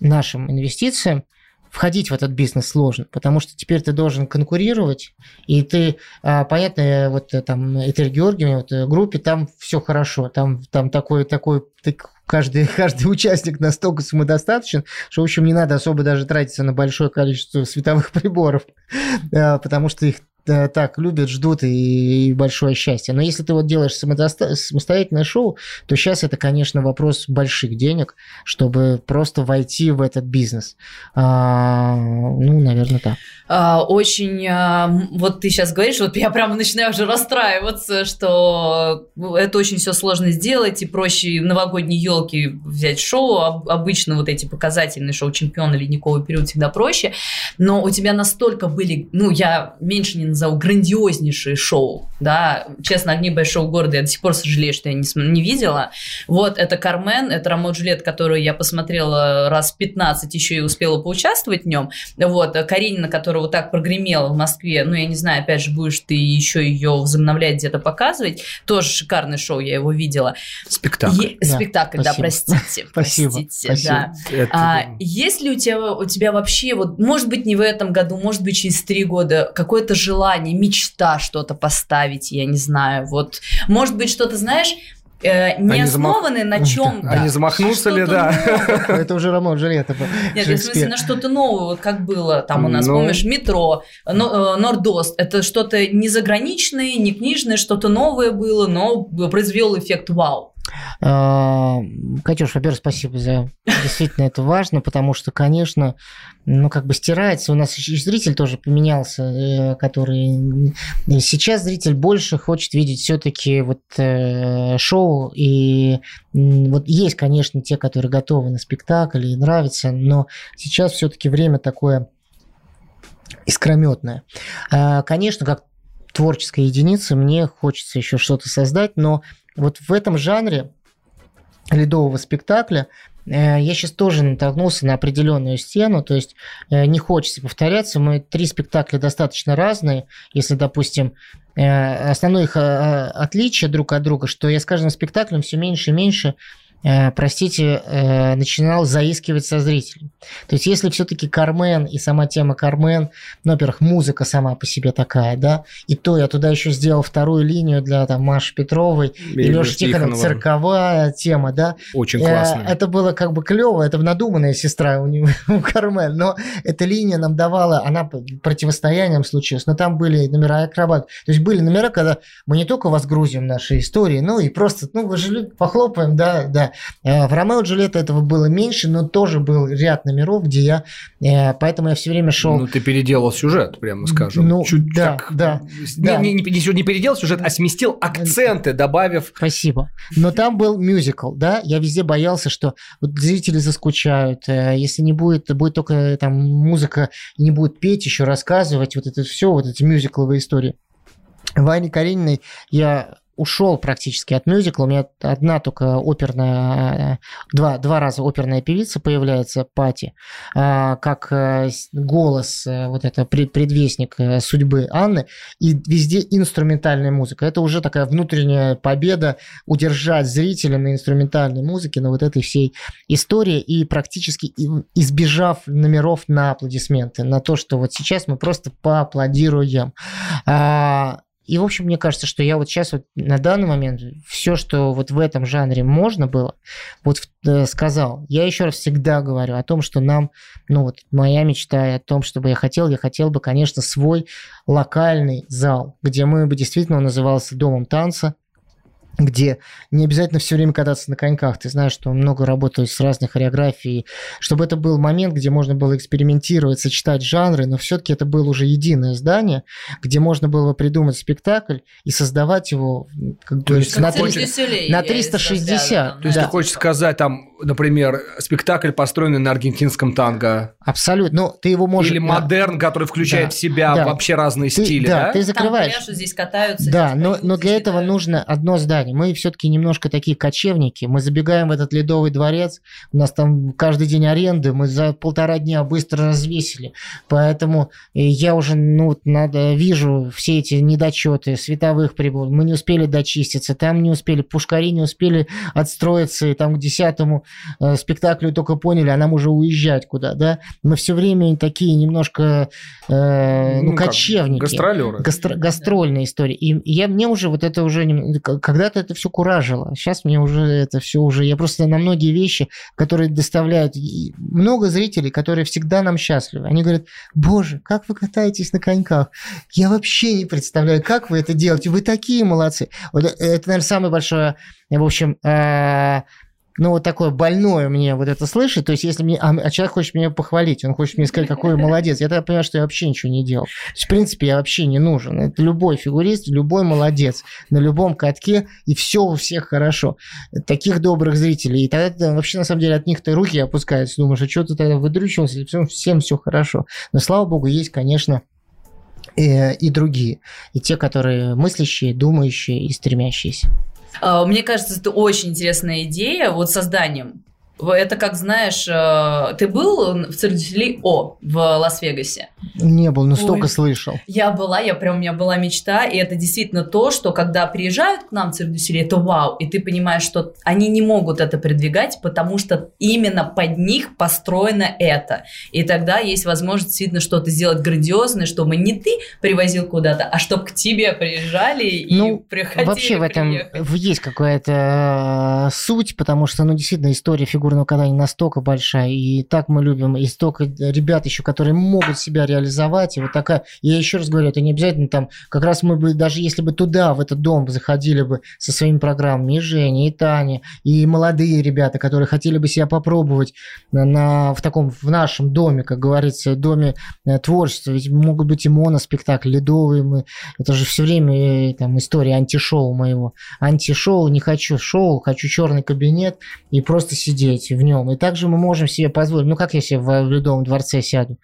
нашим инвестициям входить в этот бизнес сложно, потому что теперь ты должен конкурировать, и ты, а, понятно, вот э, там Этель Георгиевна, вот э, группе, там все хорошо, там, там такой, такой, так каждый, каждый участник настолько самодостаточен, что, в общем, не надо особо даже тратиться на большое количество световых приборов, э, потому что их так любят, ждут и, и большое счастье. Но если ты вот делаешь самодоста- самостоятельное шоу, то сейчас это, конечно, вопрос больших денег, чтобы просто войти в этот бизнес. А, ну, наверное, так. А, очень, а, вот ты сейчас говоришь, вот я прямо начинаю уже расстраиваться, что это очень все сложно сделать, и проще новогодние елки взять шоу, Об- обычно вот эти показательные шоу чемпиона ледниковый период всегда проще, но у тебя настолько были, ну, я меньше не назову, грандиознейшие шоу, да, честно, «Огни большого города» я до сих пор сожалею, что я не, не видела, вот, это «Кармен», это «Ромео Джульетта», которую я посмотрела раз 15, еще и успела поучаствовать в нем, вот, Каренина, которая вот так прогремела в Москве, ну, я не знаю, опять же, будешь ты еще ее возобновлять, где-то показывать, тоже шикарное шоу, я его видела. Спектакль. Е- Да, спектакль, да, спасибо. простите. Спасибо, простите, спасибо. да. Это- А, есть ли у тебя, у тебя вообще, вот, может быть, не в этом году, может быть, через три года, какое-то желание, мечта что-то поставить, я не знаю, вот, может быть, что-то, знаешь, э, не Они замах- основанное на чем-то. Они замахнутся ли, да? Это уже Роман Джульетта. Нет, в смысле на что-то новое, вот как было там у нас, Ну. помнишь, метро, но- э, Нордост. Это что-то не заграничное, не книжное, что-то новое было, но произвел эффект вау. А, Катюш, во-первых, спасибо за... Действительно, это важно, потому что, конечно, ну, как бы стирается. У нас и зритель тоже поменялся, э, который... Сейчас зритель больше хочет видеть все-таки вот э, шоу, и вот есть, конечно, те, которые готовы на спектакль и нравится, но сейчас все-таки время такое искрометное. А, Конечно, как творческая единица, мне хочется еще что-то создать, но вот в этом жанре ледового спектакля э, я сейчас тоже натолкнулся на определенную стену, то есть э, не хочется повторяться. Мы три спектакля достаточно разные. Если, допустим, э, основное их отличие друг от друга, что я с каждым спектаклем все меньше и меньше простите, э, начинал заискивать со зрителем. То есть, если все-таки Кармен и сама тема Кармен, ну, во-первых, музыка сама по себе такая, да, и то я туда еще сделал вторую линию для там Маши Петровой и, И Леши Тихонова, цирковая тема, да, Очень Э, классно. Это было как бы клево, это надуманная сестра у него, у Кармен, но эта линия нам давала, она противостоянием случилась, но там были номера акробат. То есть были номера, когда мы не только возгрузим наши истории, ну и просто, ну вы же похлопаем, да, да. Э, В Ромео и Джульетта этого было меньше, но тоже был ряд номеров, где я, э, поэтому я все время шел Ну, ты переделал сюжет, прямо скажем. Ну, Чуть да, так- да, Не, да. Не, не, не- переделал сюжет, а сместил акценты, добавив... Спасибо. Но там был мюзикл, да, я везде боялся, что вот зрители заскучают, э, если не будет, будет только там музыка, не будет петь, еще рассказывать, вот это все, вот эти мюзикловые истории. В Анне Карениной я ушел практически от мюзикла. У меня одна только оперная, э, два, два раза оперная певица появляется, Пати, а, как э, голос, э, вот это пред- предвестник судьбы Анны, и везде инструментальная музыка. Это уже такая внутренняя победа удержать зрителя на инструментальной музыке, на вот этой всей истории, и практически избежав номеров на аплодисменты, на то, что вот сейчас мы просто поаплодируем. И, в общем, мне кажется, что я вот сейчас вот на данный момент все, что вот в этом жанре можно было, вот э, сказал. Я еще раз всегда говорю о том, что нам, ну вот моя мечта о том, чтобы я хотел, я хотел бы, конечно, свой локальный зал, где мы бы действительно он назывался домом танца, где не обязательно все время кататься на коньках. Ты знаешь, что много работают с разной хореографией. Чтобы это был момент, где можно было экспериментировать, сочетать жанры, но все-таки это было уже единое здание, где можно было придумать спектакль и создавать его как То есть на, как 300 веселее, на я 360. То есть Да. ты хочешь сказать, там, например, спектакль, построенный на аргентинском танго, Абсолютно. Ну, ты его можешь... или модерн, который включает Да. в себя Да. вообще разные Ты- стили, да, да? ты Там закрываешь. пляж, здесь катаются. Да, здесь но, но для здесь этого нужно одно здание. Мы все-таки немножко такие кочевники. Мы забегаем в этот ледовый дворец. У нас там каждый день аренды. Мы за полтора дня быстро развесили. Поэтому э, я уже ну, надо, вижу все эти недочеты световых приборов. Мы не успели дочиститься. Там не успели. Пушкари не успели отстроиться. И там к десятому спектаклю только поняли, а нам уже уезжать куда, да? Мы все время такие немножко э, ну, Ну, кочевники. гастролеры. Гастро- гастрольная история. И я, мне уже вот это уже... Когда-то это все куражило. Сейчас мне уже это все уже... Я просто на многие вещи, которые доставляют... Много зрителей, которые всегда нам счастливы. Они говорят, боже, как вы катаетесь на коньках? Я вообще не представляю, как вы это делаете. Вы такие молодцы. Вот э- это, наверное, самое большое... В общем, э, ну, вот такое больное мне вот это слышать. То есть, если мне... А, а человек хочет меня похвалить, он хочет мне сказать, какой молодец. Я тогда понимаю, что я вообще ничего не делал. То есть, в принципе, я вообще не нужен. Это любой фигурист, любой молодец. На любом катке, и все у всех хорошо. Таких добрых зрителей. И тогда вообще, на самом деле, от них-то руки опускаются. Думаешь, а что ты тогда выдрючивался? Всем, всем все хорошо. Но, слава богу, есть, конечно, э, и другие. И те, которые мыслящие, думающие и стремящиеся. А, Мне кажется, это очень интересная идея, вот созданием. Это как, знаешь, э, ты был в дю О в Лас-Вегасе? Не был, но столько Ой. слышал. Я была, я прям, у меня была мечта, и это действительно то, что когда приезжают к нам Силей, это вау, и ты понимаешь, что они не могут это продвигать, потому что именно под них построено это. И тогда есть возможность действительно что-то сделать грандиозное, чтобы не ты привозил куда-то, а чтобы к тебе приезжали и Ну, приходили Вообще в этом приехать. есть какая-то э, суть, потому что, ну, действительно, история фигурного катания настолько большая, и так мы любим, и столько ребят еще, которые могут себя реализовать, и вот такая, я еще раз говорю, это не обязательно там, как раз мы бы, даже если бы туда, в этот дом заходили бы со своими программами, и Женя, и Таня, и молодые ребята, которые хотели бы себя попробовать на, на- в таком, в нашем доме, как говорится, доме э, творчества, ведь могут быть и моноспектакли, ледовые, мы, это же все время э, там история антишоу моего. Антишоу, не хочу шоу, хочу черный кабинет и просто сидеть в нем. И также мы можем себе позволить, ну как я себе в, Ледовом дворце сяду?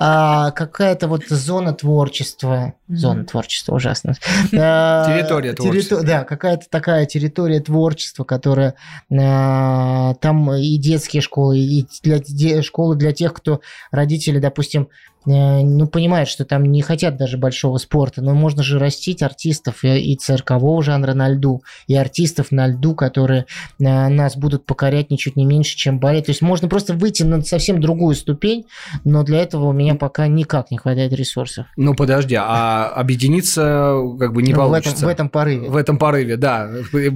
А, Какая-то вот зона творчества. Зона творчества, ужасно. А, Территория террито- творчества. Да, какая-то такая территория творчества, которая а, там и детские школы, и школы для тех, кто родители, допустим, ну, понимают, что там не хотят даже большого спорта, но можно же растить артистов и, и циркового жанра на льду, и артистов на льду, которые э, нас будут покорять ничуть не меньше, чем балет. То есть можно просто выйти на совсем другую ступень, но для этого у меня пока никак не хватает ресурсов. Ну, подожди, а объединиться как бы не Ну, в, этом, получится? в этом порыве. В этом порыве, да. Ну,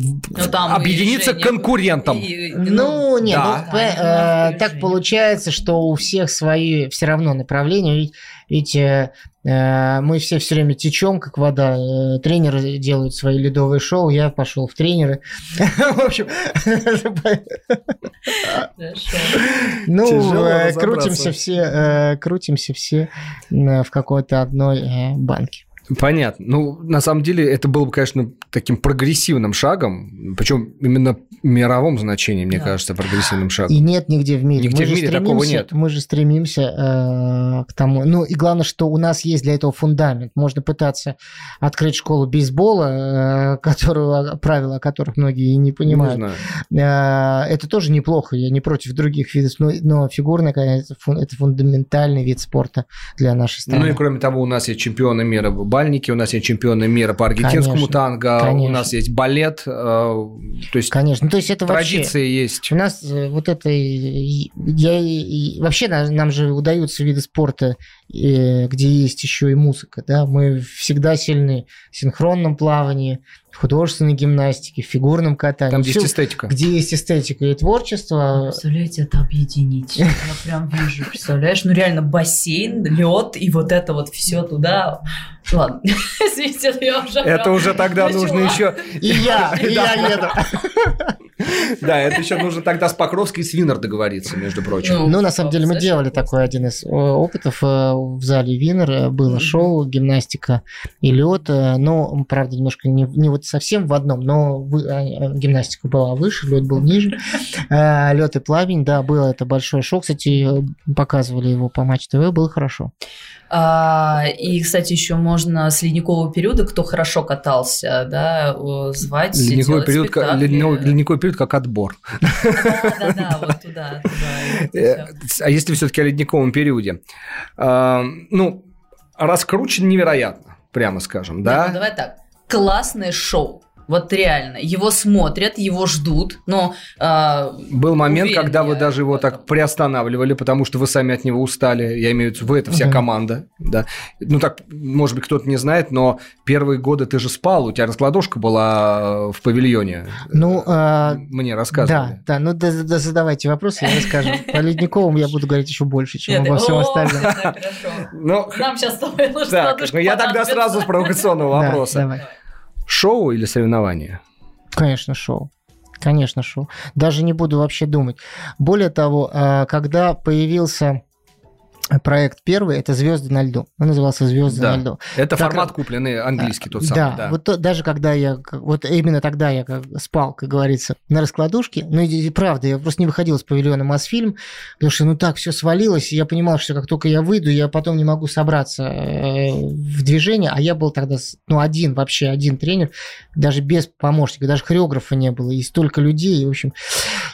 там Объединиться конкурентом. и- и- Ну, нет, да. ну, э, так получается, что у всех свои все равно направления. Ведь, ведь э, мы все все время течем, как вода. Э, Тренеры делают свои ледовые шоу, я пошел в тренеры. В общем, ну, э, крутимся все, э, крутимся все в какой-то одной банке. Понятно. Ну, на самом деле, это было бы, конечно, таким прогрессивным шагом, причем именно в мировом значении, мне Да. кажется, прогрессивным шагом. И нет нигде в мире. Нигде мы в мире такого нет. Мы же стремимся э, к тому. Ну и главное, что у нас есть для этого фундамент. Можно пытаться открыть школу бейсбола, э, которую, правила о которых многие не Не понимают. знаю. Э, это тоже неплохо. Я не против других видов, но, но фигурное катание это, фун- это фундаментальный вид спорта для нашей страны. Ну и кроме того, у нас есть чемпионы мира в бальнике, у нас есть чемпионы мира по аргентинскому Конечно, танго, у конечно. нас есть балет, э, то есть Конечно. Ну, то есть это вообще... традиции есть. У нас э, вот это... Я, и- вообще на- нам же удаются виды спорта где есть еще и музыка, да, мы всегда сильны в синхронном плавании, в художественной гимнастике, в фигурном катании. Там, где есть эстетика. Где есть эстетика и творчество. Представляете, это объединить. Я прям вижу, представляешь? Ну, реально, бассейн, лед и вот это вот все туда. Ладно, извините, я уже... Это уже тогда нужно еще... И я, и я еду. Да, это еще нужно тогда с Покровской и с Винер договориться, между прочим. Ну, на самом деле, мы делали такой один из э, опытов э, в зале Винер. Было шоу, гимнастика и лед. Э, но, правда, немножко не, вот совсем в одном, но гимнастика была выше, лед был ниже. Лед и пламень, да, было это большое шоу. Кстати, показывали его по Матч ТВ, было хорошо. А, и, кстати, еще можно с ледникового периода, кто хорошо катался, да, звать. Ледниковый период, ледниковый, ледниковый период как отбор. Да-да-да, вот туда. Э, а если все-таки о ледниковом периоде? А, ну, раскручен невероятно, прямо скажем, да? Ну, давай так. Классное шоу. Вот реально, его смотрят, его ждут, но... Э, Был момент, когда вы даже его так приостанавливали, потому что вы сами от него устали. Я имею в виду, вы это вся uh команда, да. Ну так, может быть, кто-то не знает, но первые годы ты же спал, у тебя раскладушка была в павильоне. Ну, э, мне рассказывали. Да, да, ну да, да, задавайте вопросы, я расскажу. По Ледниковым я буду говорить еще больше, чем обо всем остальном. Ну, Нам сейчас с тобой ну я тогда сразу с провокационного вопроса. Шоу или соревнование? Конечно, шоу. Конечно, шоу. Даже не буду вообще думать. Более того, а, когда появился проект первый это звезды на льду. Он назывался Звезды да. на льду. Это так, формат купленный английский тот самый. Да, да. вот то, даже когда я, вот именно тогда я как спал, как говорится, на раскладушке, ну и, и правда, я просто не выходил из павильона Мосфильм, потому что ну так все свалилось, и я понимал, что как только я выйду, я потом не могу собраться э, в движение, а я был тогда, ну один вообще, один тренер, даже без помощника, даже хореографа не было, и столько людей, и, в общем,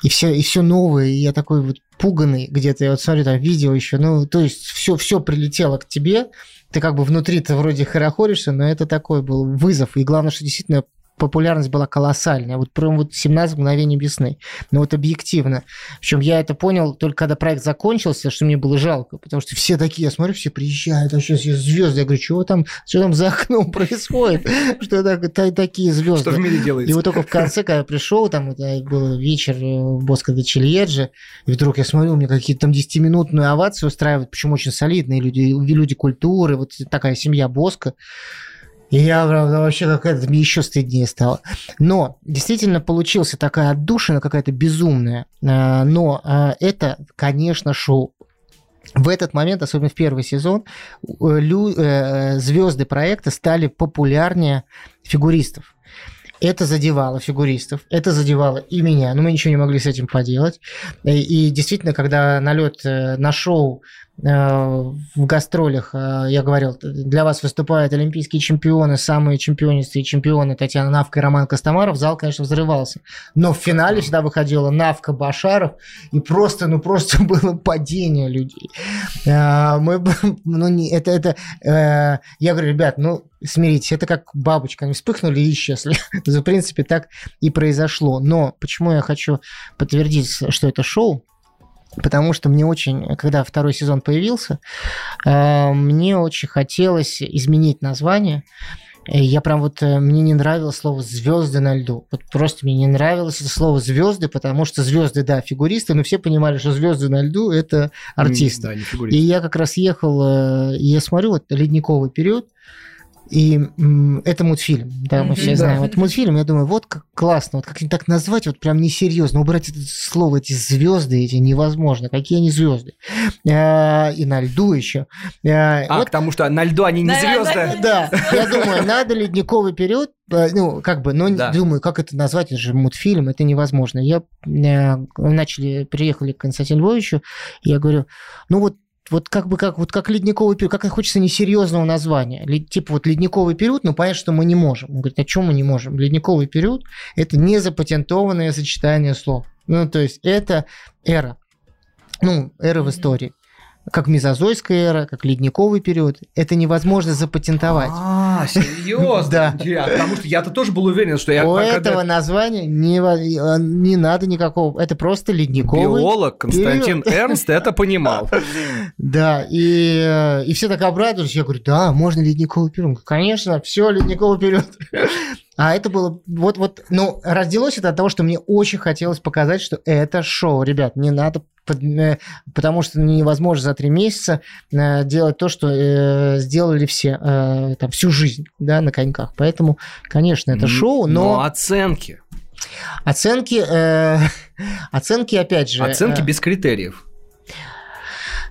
и все, и все новое, и я такой вот пуганный где-то, я вот смотрю там видео еще, ну, то есть все, все прилетело к тебе, ты как бы внутри ты вроде хорохоришься, но это такой был вызов, и главное, что действительно популярность была колоссальная. Вот прям вот 17 мгновений весны. Но вот объективно. Причем я это понял только когда проект закончился, что мне было жалко, потому что все такие, я смотрю, все приезжают, а сейчас звезды. Я говорю, что там, что там за окном происходит? Что так, такие звезды? Что в мире делается? И вот только в конце, когда я пришел, там это был вечер в Боско де Чильеджи, и вдруг я смотрю, мне какие-то там 10-минутные овации устраивают, причем очень солидные люди, люди культуры, вот такая семья Боска. Я, правда, вообще какая-то мне еще стыднее стало. Но действительно получился такая отдушина какая-то безумная. Э, но э, это, конечно, шоу. В этот момент, особенно в первый сезон, э, звезды проекта стали популярнее фигуристов. Это задевало фигуристов, это задевало и меня, но мы ничего не могли с этим поделать. И, и действительно, когда налет на шоу Э, в гастролях э, я говорил, для вас выступают олимпийские чемпионы, самые чемпионистые чемпионы Татьяна Навка и Роман Костомаров, зал, конечно, взрывался. Но в финале всегда выходила Навка Башаров, и просто, ну просто было падение людей. Э, мы, ну, не, это, это, я говорю, ребят, ну, смиритесь, это как бабочка, они вспыхнули и исчезли. В принципе, так и произошло. Но почему я хочу подтвердить, что это шоу? Потому что мне очень, когда второй сезон появился, э, мне очень хотелось изменить название. Я прям вот, э, мне не нравилось слово «звезды на льду». Вот просто мне не нравилось это слово «звезды», потому что звезды, да, фигуристы, но все понимали, что звезды на льду – это артисты. Да, не и я как раз ехал, э, и я смотрю, вот ледниковый период, и это мультфильм, да, мы все да. знаем. Это мультфильм, я думаю, вот как классно, вот как так назвать, вот прям несерьезно, убрать это слово, эти звезды, эти невозможно, какие они звезды. А, и на льду еще. А, а вот. потому что на льду они не звезды. Да, я думаю, надо ледниковый период, э, ну, как бы, но да. думаю, как это назвать, это же мультфильм, это невозможно. Я э, начали, приехали к Константину Львовичу, я говорю, ну вот вот как бы как, вот как ледниковый период, как хочется несерьезного названия. Типа вот ледниковый период, но понятно, что мы не можем. Он говорит, а чем мы не можем? Ледниковый период – это не запатентованное сочетание слов. Ну, то есть это эра. Ну, эра в истории. Как мезозойская эра, как ледниковый период. Это невозможно запатентовать. А, серьезно? Да. Потому что я-то тоже был уверен, что я... У этого названия не, надо никакого. Это просто ледниковый. Биолог Константин Эрнст это понимал. Да, и, э, и все так обрадовались. Я говорю, да, можно ледниковый период. Конечно, все, ледниковый период. А это было вот, вот, ну, родилось это от того, что мне очень хотелось показать, что это шоу. Ребят, не надо э, потому что невозможно за три месяца э, делать то, что э, сделали все э, там всю жизнь, да, на коньках. Поэтому, конечно, это шоу, но оценки. оценки, э, оценки опять же. Оценки э, без критериев.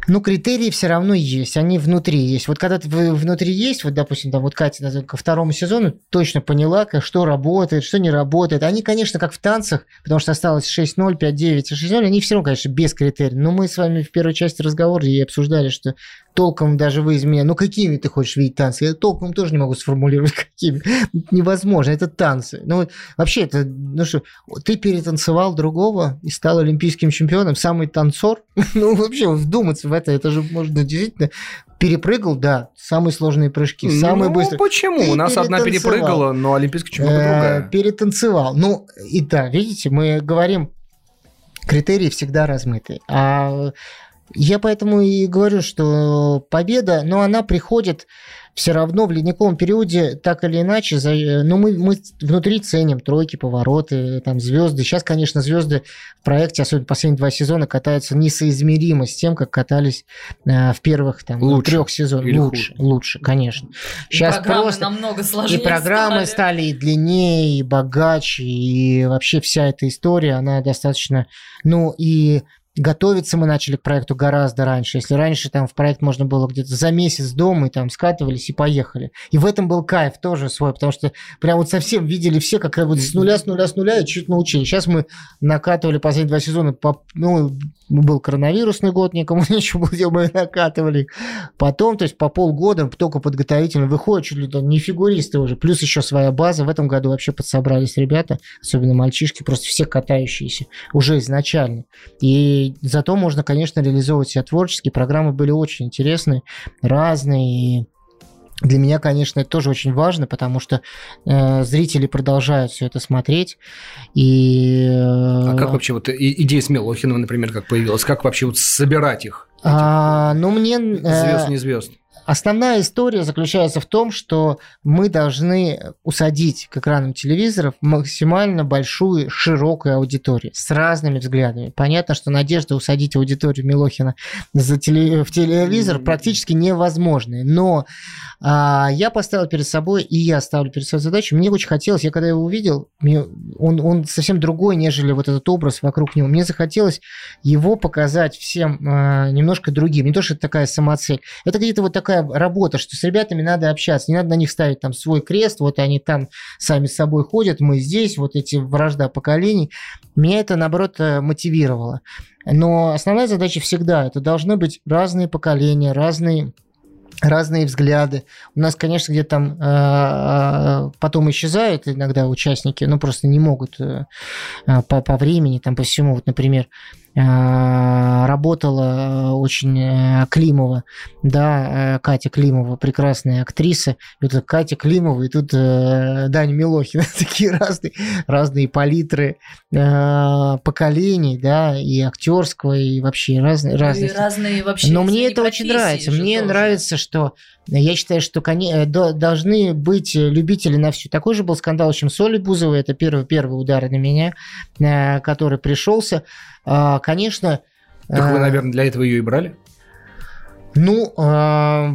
Ну, критерии все равно есть, они внутри есть. Вот когда ты внутри есть, вот, допустим, там вот Катя даже ко второму сезону точно поняла, что работает, что не работает. Они, конечно, как в танцах, потому что осталось 6-0, 5-9 и 6-0, они все равно, конечно, без критериев. Но мы с вами в первой части разговора и обсуждали, что толком даже вы из меня, ну, какими ты хочешь видеть танцы? Я толком тоже не могу сформулировать, какими. Невозможно, это танцы. Ну, вот вообще, это, ну что, ты перетанцевал другого и стал олимпийским чемпионом, самый танцор. Ну, вообще, вдуматься в это, это же можно действительно... Перепрыгал, да, самые сложные прыжки, самые ну, быстрые. почему? Ты У нас одна перепрыгала, но олимпийская чемпионка Э, другая. перетанцевал. Ну, и да, видите, мы говорим, критерии всегда размыты. А я поэтому и говорю, что победа, но она приходит все равно в ледниковом периоде так или иначе. За, ну, мы, мы внутри ценим тройки, повороты, там звезды. Сейчас, конечно, звезды в проекте, особенно последние два сезона, катаются несоизмеримо с тем, как катались э, в первых там, Лучше трех сезонах. или Лучше, лучше, конечно. И Сейчас программы просто намного и сложнее программы стали и длиннее, и богаче, и вообще вся эта история, она достаточно... Ну, и готовиться мы начали к проекту гораздо раньше. Если раньше там в проект можно было где-то за месяц дома, и там скатывались и поехали. И в этом был кайф тоже свой, потому что прям вот совсем видели все, как вот с нуля, с нуля, с нуля, и чуть научили. Сейчас мы накатывали последние два сезона, ну, был коронавирусный год, никому нечего было мы накатывали. Потом, то есть по полгода только подготовительно выходит, чуть ли там не фигуристы уже, плюс еще своя база. В этом году вообще подсобрались ребята, особенно мальчишки, просто все катающиеся уже изначально. И зато можно, конечно, реализовывать себя творчески. Программы были очень интересные, разные, и для меня, конечно, это тоже очень важно, потому что э, зрители продолжают все это смотреть. И, э, А как вообще вот и- идея с Милохиным, например, как появилась? Как вообще вот собирать их? а, ну, мне... э, Звезд, не звезд. Основная история заключается в том, что мы должны усадить к экранам телевизоров максимально большую, широкую аудиторию с разными взглядами. Понятно, что надежда усадить аудиторию Милохина за теле- в телевизор практически невозможна. Но а, я поставил перед собой, и я ставлю перед собой задачу, мне очень хотелось, я когда его увидел, мне- он, он совсем другой, нежели вот этот образ вокруг него. Мне захотелось его показать всем а, немножко другим. Не то, что это такая самоцель. Это где-то вот такая работа, что с ребятами надо общаться, не надо на них ставить там свой крест, вот они там сами с собой ходят, мы здесь, вот эти вражда поколений. Меня это, наоборот, э, мотивировало. Но основная задача всегда, это должны быть разные поколения, разные разные взгляды. У нас, конечно, где-то там э, потом исчезают иногда участники, ну, просто не могут э, э, по, по времени, там, по всему. Вот, например, э, работала очень э, Климова, да, э, Катя Климова, прекрасная актриса. И вот Катя Климова, и тут э, Даня Милохин. Такие разные, разные палитры э, поколений, да, и актерского, и вообще разные. И разные. разные вообще. Но мне это очень нравится. Мне тоже. нравится, что я считаю, что э, до- должны быть любители на все. Такой же был скандал, чем с Олей Бузовой. Это первый, первый удар на меня, э, который пришелся. А, Конечно... Так вы, э, наверное, для этого ее и брали? ну, а,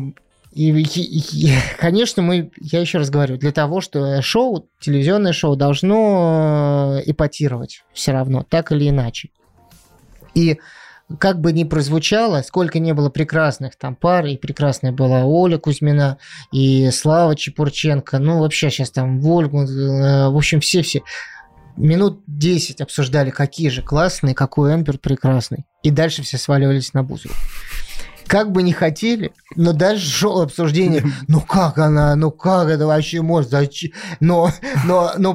и, и- и- конечно, мы, я еще раз говорю, для того, что шоу, телевизионное шоу должно э, эпатировать все равно, так или иначе. И как бы ни прозвучало, сколько не было прекрасных там пар, и прекрасная была Оля Кузьмина, и Слава Чепурченко, ну, вообще сейчас там Вольгу, э, в общем, все-все минут 10 обсуждали, какие же классные, какой Эмпер прекрасный. И дальше все сваливались на Бузову. Как бы не хотели, но даже шел обсуждение, ну как она, ну как это вообще может, зачем? Но, но, но,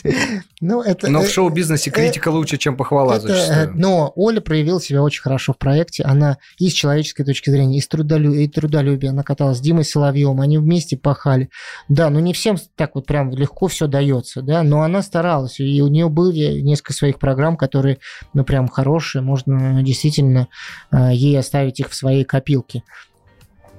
ну это... Но в э, шоу-бизнесе критика лучше, чем похвала это, Но Оля проявила себя очень хорошо в проекте, она и с человеческой точки зрения, и с трудолюбия, и трудолюбия, она каталась с Димой Соловьевым, они вместе пахали. Да, ну не всем так вот прям легко все дается, да, но она старалась, и у нее были несколько своих программ, которые, ну прям хорошие, можно действительно э, ей оставить их в своей копилке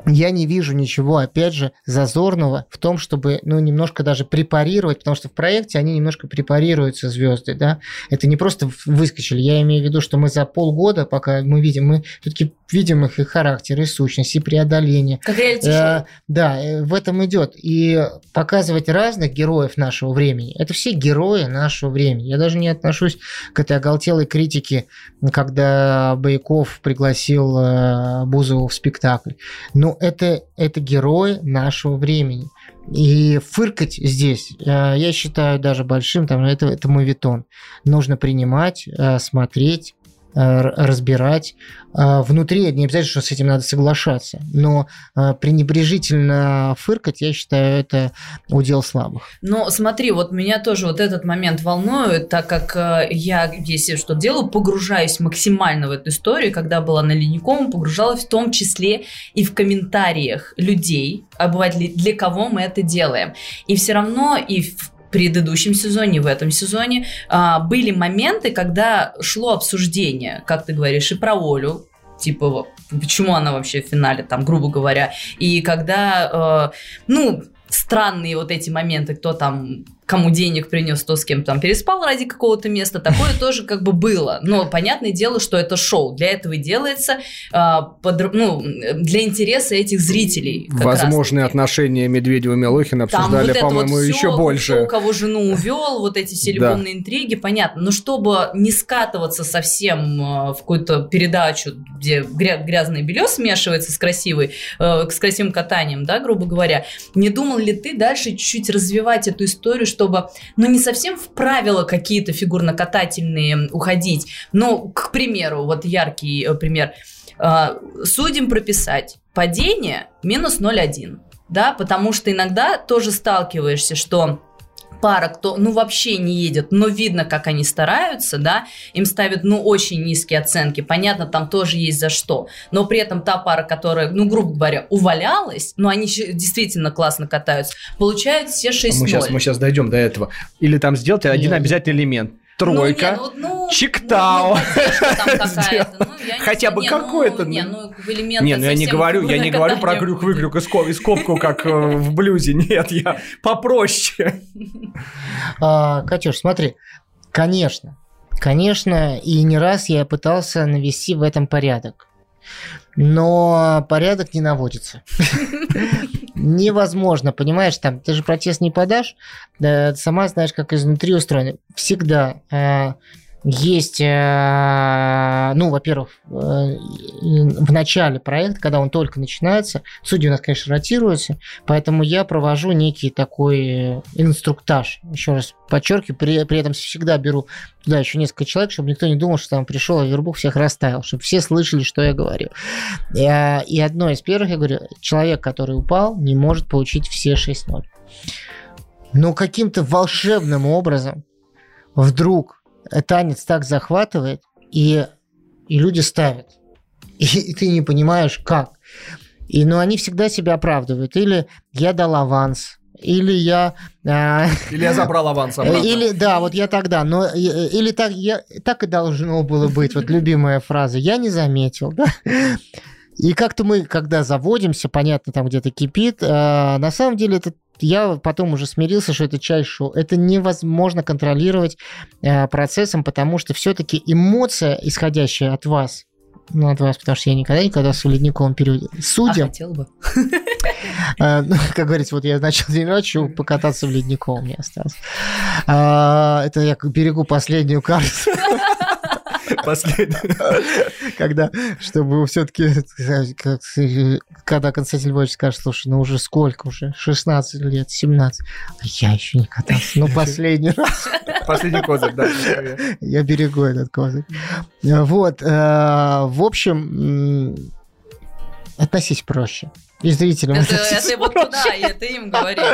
я не вижу ничего, опять же, зазорного в том, чтобы, ну, немножко даже препарировать, потому что в проекте они немножко препарируются, звезды, да. Это не просто выскочили. Я имею в виду, что мы за полгода, пока мы видим, мы все-таки видим их и характер, и сущность, и преодоление. Как реалити э, Да, э, в этом идет. И показывать разных героев нашего времени. Это все герои нашего времени. Я даже не отношусь к этой оголтелой критике, когда Байков пригласил э, Бузову в спектакль. Но это, это герои нашего времени. И фыркать здесь, э, я считаю даже большим, там, это, это мовитон. Нужно принимать, э, смотреть, разбирать. А внутри не обязательно, что с этим надо соглашаться, но э, пренебрежительно фыркать, я считаю, это удел слабых. Но смотри, вот меня тоже вот этот момент волнует, так как э, я, если что делаю, погружаюсь максимально в эту историю, когда была на Ледниковом, погружалась в том числе и в комментариях людей, обывателей, для кого мы это делаем. И все равно и в предыдущем сезоне, в этом сезоне а, были моменты, когда шло обсуждение, как ты говоришь, и про Олю, типа, почему она вообще в финале, там, грубо говоря, и когда, э, ну, странные вот эти моменты, кто там кому денег принес, то с кем там переспал ради какого-то места, такое тоже как бы было. Но понятное дело, что это шоу. Для этого и делается, э, под, ну, для интереса этих зрителей. Возможные отношения Медведева и Милохина обсуждали, вот по-моему, вот все, еще больше. Все, у кого жену увел, вот эти все любовные да. интриги, понятно. Но чтобы не скатываться совсем э, в какую-то передачу, где грязное белье смешивается с красивой, э, с красивым катанием, да, грубо говоря, не думал ли ты дальше чуть-чуть развивать эту историю, чтобы, ну, не совсем в правила какие-то фигурно-катательные уходить. Ну, к примеру, вот яркий э, пример. Э, судим прописать падение минус 0,1. Да, потому что иногда тоже сталкиваешься, что пара, кто, ну, вообще не едет, но видно, как они стараются, да, им ставят, ну, очень низкие оценки, понятно, там тоже есть за что, но при этом та пара, которая, ну, грубо говоря, увалялась, но они действительно классно катаются, получают все 6 а мы сейчас, мы сейчас дойдем до этого. Или там сделать один обязательный элемент – тройка, ну, не, ну, ну, Чиктау. Ну, Хотя бы какой-то. Не, ну, не, ну я не говорю, я не говорю про крюк-выкрюк и скобку, как э, в блюзе. Нет, я попроще. А, Катюш, смотри, конечно, конечно, и не раз я пытался навести в этом порядок. Но порядок не наводится. Невозможно, понимаешь, там, ты же протест не подашь, сама знаешь, как изнутри устроено. Всегда э, есть, э, ну, во-первых, э, в начале проекта, когда он только начинается, судьи у нас, конечно, ротируются, поэтому я провожу некий такой инструктаж. Еще раз подчеркиваю, при, при этом всегда беру туда еще несколько человек, чтобы никто не думал, что там пришел, а Вербух всех расставил, чтобы все слышали, что я говорю. И, э, и одно из первых, я говорю, человек, который упал, не может получить все 6-0. Но каким-то волшебным образом вдруг танец так захватывает, и, и люди ставят. И, и ты не понимаешь, как. И, но ну, они всегда себя оправдывают. Или я дал аванс, или я... Э, или я забрал аванс обратно. Или, да, вот я тогда, но... Или так, я, так и должно было быть, вот любимая фраза. Я не заметил, да? И как-то мы, когда заводимся, понятно, там где-то кипит, э, на самом деле это я потом уже смирился, что это часть шоу. Это невозможно контролировать э, процессом, потому что все-таки эмоция, исходящая от вас, ну, от вас, потому что я никогда катался в ледниковом периоде. Судя... А хотел бы. Э, ну, как говорится, вот я начал день ночью покататься в ледниковом, мне осталось. А, это я берегу последнюю карту. Когда, чтобы все-таки, когда Константин Львович скажет, слушай, ну уже сколько уже? 16 лет, 17. А я еще не катался. Ну, последний раз. Последний козырь, да. Я берегу этот козырь. Вот. Э, в общем, относись проще. И зрителям это, это вот туда, и это им говорит.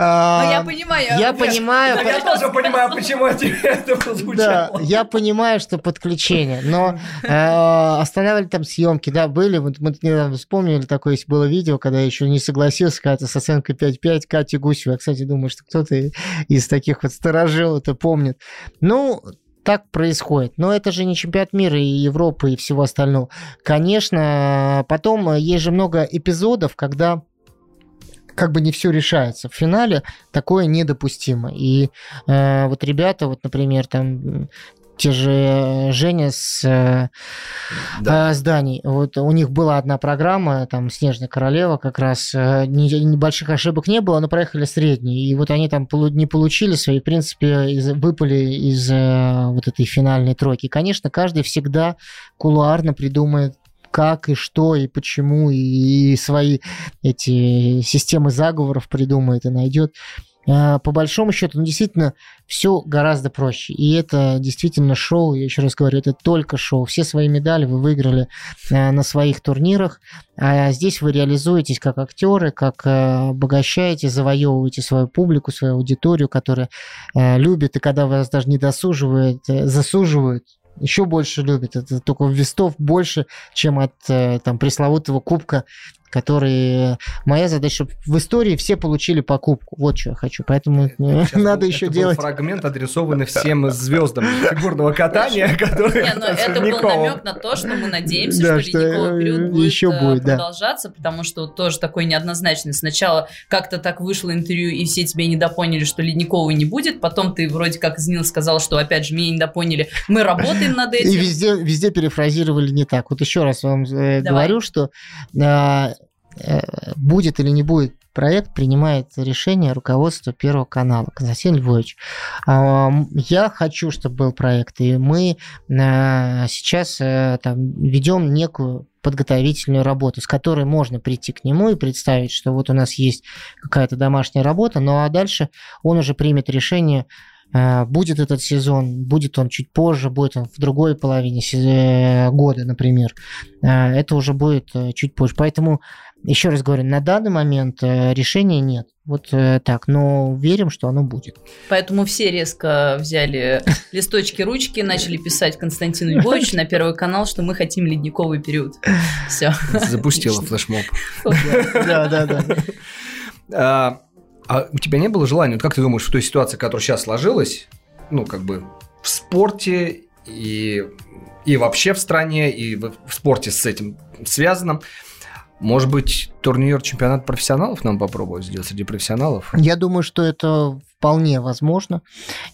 А, Ну, я понимаю. Я понимаю, Я тоже понимаю, почему это Да, прозвучало. я понимаю, что подключение, но э, останавливали там съемки, да, были, вот мы недавно вспомнили, такое есть было видео, когда я еще не согласился, когда с оценкой 5-5 Катя Гусева, я, кстати, думаю, что кто-то из таких вот сторожил это помнит. Ну, так происходит. Но это же не чемпионат мира и Европы и всего остального. Конечно, потом есть же много эпизодов, когда как бы не все решается. В финале такое недопустимо. И э, вот ребята, вот, например, там те же Женя с э, Да. э, зданий. Вот у них была одна программа, там Снежная королева, как раз э, небольших ошибок не было, но проехали средние. И вот они там не получили свои, в принципе, из- выпали из э, вот этой финальной тройки. Конечно, каждый всегда кулуарно придумает как и что и почему и свои эти системы заговоров придумает и найдет. Э, По большому счету, ну, действительно, все гораздо проще. И это действительно шоу, я еще раз говорю, это только шоу. Все свои медали вы выиграли э, на своих турнирах, а здесь вы реализуетесь как актеры, как э, обогащаете, завоевываете свою публику, свою аудиторию, которая э, любит, и когда вас даже не досуживает, э, засуживают, еще больше любит. Это только вестов больше, чем от там пресловутого кубка, который... Моя задача, чтобы в истории все получили покупку. Вот что я хочу. Поэтому э, Сейчас надо был- еще это был делать... фрагмент, адресованный всем звездам фигурного катания, которые... Не, ну это был намек на то, что мы надеемся, Да, что что, ледниковый э, период будет, еще э, будет, да. продолжаться, потому что тоже такой неоднозначный. Сначала как-то так вышло интервью, и все тебя недопоняли, что ледниковый не будет, потом ты вроде как Знил сказал, что опять же меня недопоняли, мы работаем над И этим. везде, везде перефразировали не так. Вот еще раз вам э, Давай. говорю, что э, будет или не будет проект, принимает решение руководство Первого канала, Константин Львович. А, Я хочу, чтобы был проект, и мы э, сейчас э, там, ведем некую подготовительную работу, с которой можно прийти к нему и представить, что вот у нас есть какая-то домашняя работа, ну а дальше он уже примет решение, э, будет этот сезон, будет он чуть позже, будет он в другой половине э, года, например. Э, Это уже будет э, чуть позже. Поэтому, еще раз говорю, на данный момент э, решения нет. Вот э, так, но верим, что оно будет. Поэтому все резко взяли листочки, ручки, начали писать Константину Львовичу на Первый канал, что мы хотим ледниковый период. Все. Запустила флешмоб. Да, да, да. А а у тебя не было желания, вот как ты думаешь, в той ситуации, которая сейчас сложилась, ну, как бы в спорте и, и вообще в стране, и в, в спорте с этим связанном, может быть, турнир чемпионат профессионалов нам попробовать сделать среди профессионалов? Я думаю, что это вполне возможно.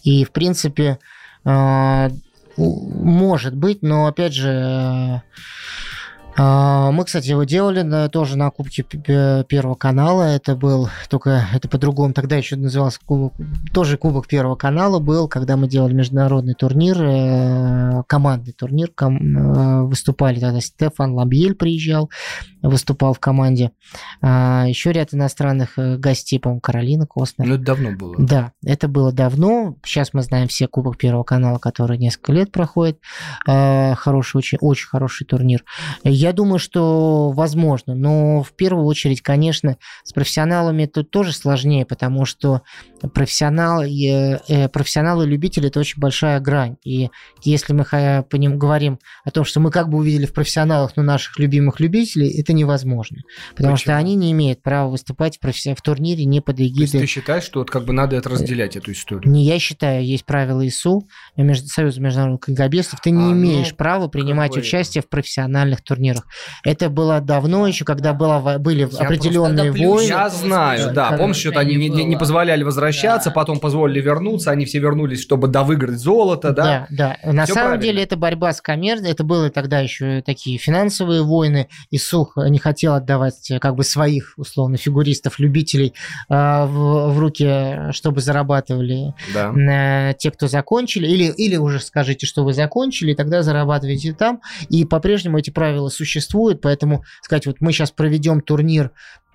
И, в принципе, э, может быть, но, опять же, э, мы, кстати, его делали тоже на Кубке Первого канала. Это был только, это по-другому, тогда еще назывался Кубок, тоже Кубок Первого канала был, когда мы делали международный турнир, э, командный турнир. Выступали тогда Стефан Ламбьель приезжал, выступал в команде. А, Еще ряд иностранных э, гостей, по-моему, Каролина Костнер. Ну, это давно было. Да, это было давно. Сейчас мы знаем все Кубок Первого канала, который несколько лет проходит. Э, Хороший, очень, очень хороший турнир. Я думаю, что возможно, но в первую очередь, конечно, с профессионалами тут тоже сложнее, потому что профессионал, и, э, профессионалы и любители – это очень большая грань. И если мы по ним говорим о том, что мы как бы увидели в профессионалах, но наших любимых любителей, это невозможно. Потому что Почему? они не имеют права выступать в, професси- в турнире не под То есть эгидой ты считаешь, что вот как бы надо это разделять, эту историю? не я считаю, есть правила ИСУ, между, Союза международных конькобежцев, ты не А, ну, имеешь права принимать бы- участие в профессиональных турнирах. Это было давно еще, когда была, во- были Я определенные войны. Я знаю, да. Помнишь, что они не, не- не было. позволяли возвращаться, Да. потом позволили вернуться, они все вернулись, чтобы довыиграть золото, да? Да, да. На Всё самом правильно. деле это борьба с коммерцией, это было тогда еще такие финансовые войны, и Сух не хотел отдавать э, как бы своих, условно, фигуристов, любителей э, в, в руки, чтобы зарабатывали Да. э, те, кто закончили, или, или уже скажите, что вы закончили, и тогда зарабатываете там. И по-прежнему эти правила существуют, поэтому сказать, вот мы сейчас проведем турнир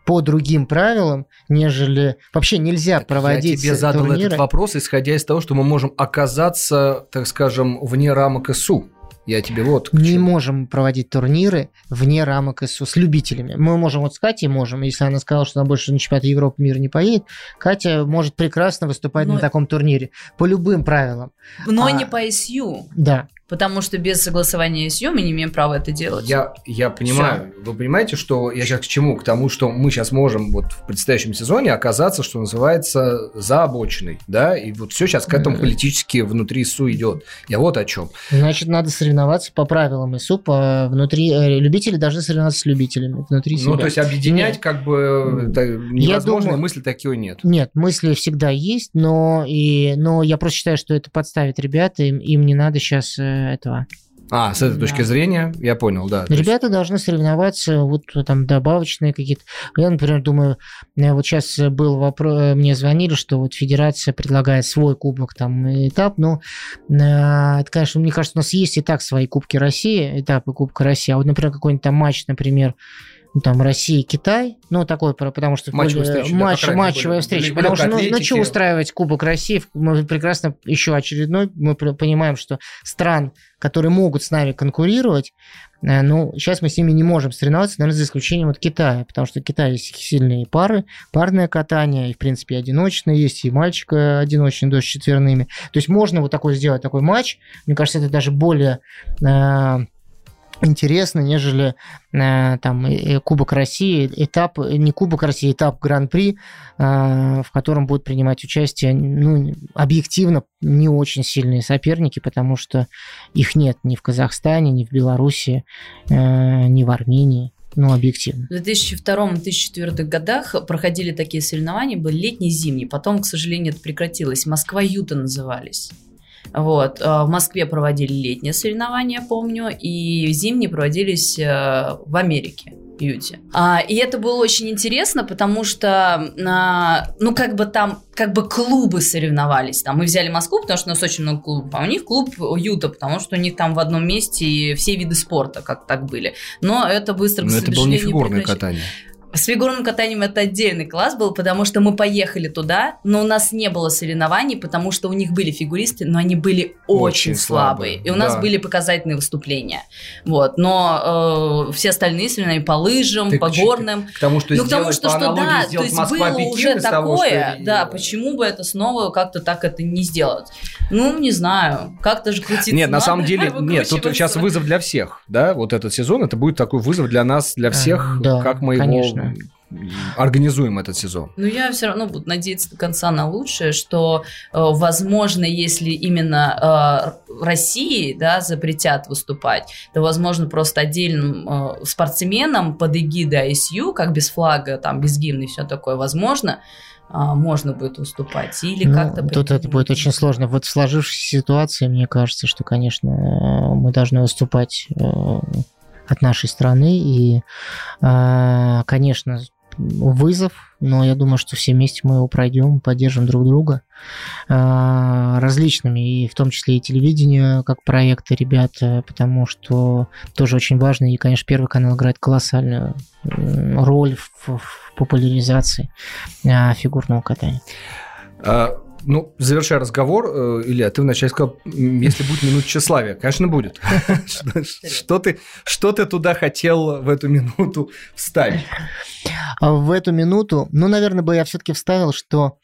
по другим правилам, нежели вообще нельзя проводить Я тебе задал турниры. этот вопрос, исходя из того, что мы можем оказаться, так скажем, вне рамок ИСУ. Я тебе вот... Не можем проводить турниры вне рамок СУ с любителями. Мы можем вот с Катей можем, если она сказала, что она больше на чемпионат Европы мира не поедет, Катя может прекрасно выступать Но... на таком турнире по любым правилам. Но а... не по СЮ. Да. Потому что без согласования СЮ мы не имеем права это делать. Я, я понимаю. Все. Вы понимаете, что я сейчас к чему? К тому, что мы сейчас можем вот в предстоящем сезоне оказаться, что называется, за обочиной. Да? И вот все сейчас к этому политически внутри СУ идет. Я вот о чем. Значит, надо соревноваться по правилам СУ. По внутри... Э, любители должны соревноваться с любителями внутри себя. Ну, то есть объединять нет. как бы невозможно, думаю, мысли такие нет. Нет, мысли всегда есть, но, и, но я просто считаю, что это подставит ребята, им, им не надо сейчас э, этого. А, с этой да. точки зрения, я понял, да. Ребята есть... должны соревноваться, вот там добавочные какие-то. Я, например, думаю, вот сейчас был вопрос, э, мне звонили, что вот федерация предлагает свой кубок, там, этап, но э, это, конечно, мне кажется, у нас есть и так свои кубки России, этапы Кубка России, а вот, например, какой-нибудь там матч, например, ну, там Россия, Китай, ну такой, потому что матчевая встреча, матч, да, матчевая встреча, потому что ну, ну что устраивать Кубок России, мы прекрасно еще очередной, мы понимаем, что стран, которые могут с нами конкурировать, э, ну, сейчас мы с ними не можем соревноваться, наверное, за исключением вот Китая, потому что в Китае есть сильные пары, парное катание, и, в принципе, одиночное есть, и мальчик одиночный, дождь четверными. То есть можно вот такой сделать такой матч, мне кажется, это даже более э, интересно, нежели э, там Кубок России, этап, не Кубок России, этап Гран-при, э, в котором будут принимать участие, ну, объективно не очень сильные соперники, потому что их нет ни в Казахстане, ни в Беларуси, э, ни в Армении. Ну, объективно. В 2002-2004 годах проходили такие соревнования, были летние, зимние. Потом, к сожалению, это прекратилось. Москва-Юта назывались. Вот. Э, в Москве проводили летние соревнования, помню, и зимние проводились э, в Америке. Юте. А, и это было очень интересно, потому что, а, ну, как бы там, как бы клубы соревновались. Там мы взяли Москву, потому что у нас очень много клубов, а у них клуб Юта, потому что у них там в одном месте все виды спорта как так были. Но это быстро, Но это было не фигурное катание. С фигурным катанием это отдельный класс был, потому что мы поехали туда, но у нас не было соревнований, потому что у них были фигуристы, но они были очень, очень слабые. слабые. И у да. нас были показательные выступления. Вот. Но э, все остальные соревнования по лыжам, Ты по горным. К тому, что ну, к тому, что, что да, то есть Москва было уже такое, того, что... да, почему бы это снова как-то так это не сделать? Ну, не знаю, как-то же крутиться Нет, на самом деле, нет, тут сейчас вызов для всех, да, вот этот сезон, это будет такой вызов для нас, для всех, а, да, как мы конечно. его организуем этот сезон. Но я все равно буду надеяться до конца на лучшее, что, э, возможно, если именно э, России да, запретят выступать, то, возможно, просто отдельным э, спортсменам под эгидой ISU, как без флага, там, без гимна и все такое, возможно, можно будет выступать или ну, как-то... Тут это будет очень сложно. Вот в сложившейся ситуации, мне кажется, что, конечно, мы должны выступать от нашей страны. И, конечно, вызов, но я думаю, что все вместе мы его пройдем, поддержим друг друга э, различными, и в том числе и телевидение как проекты ребят, потому что тоже очень важно, и, конечно, Первый канал играет колоссальную роль в, популяризации э, фигурного катания. А, ну, завершая разговор, э, Илья, ты вначале сказал, если будет минут тщеславия. Конечно, будет. Что ты, что ты туда хотел в эту минуту вставить? А в эту минуту, ну, наверное, бы я все-таки вставил, что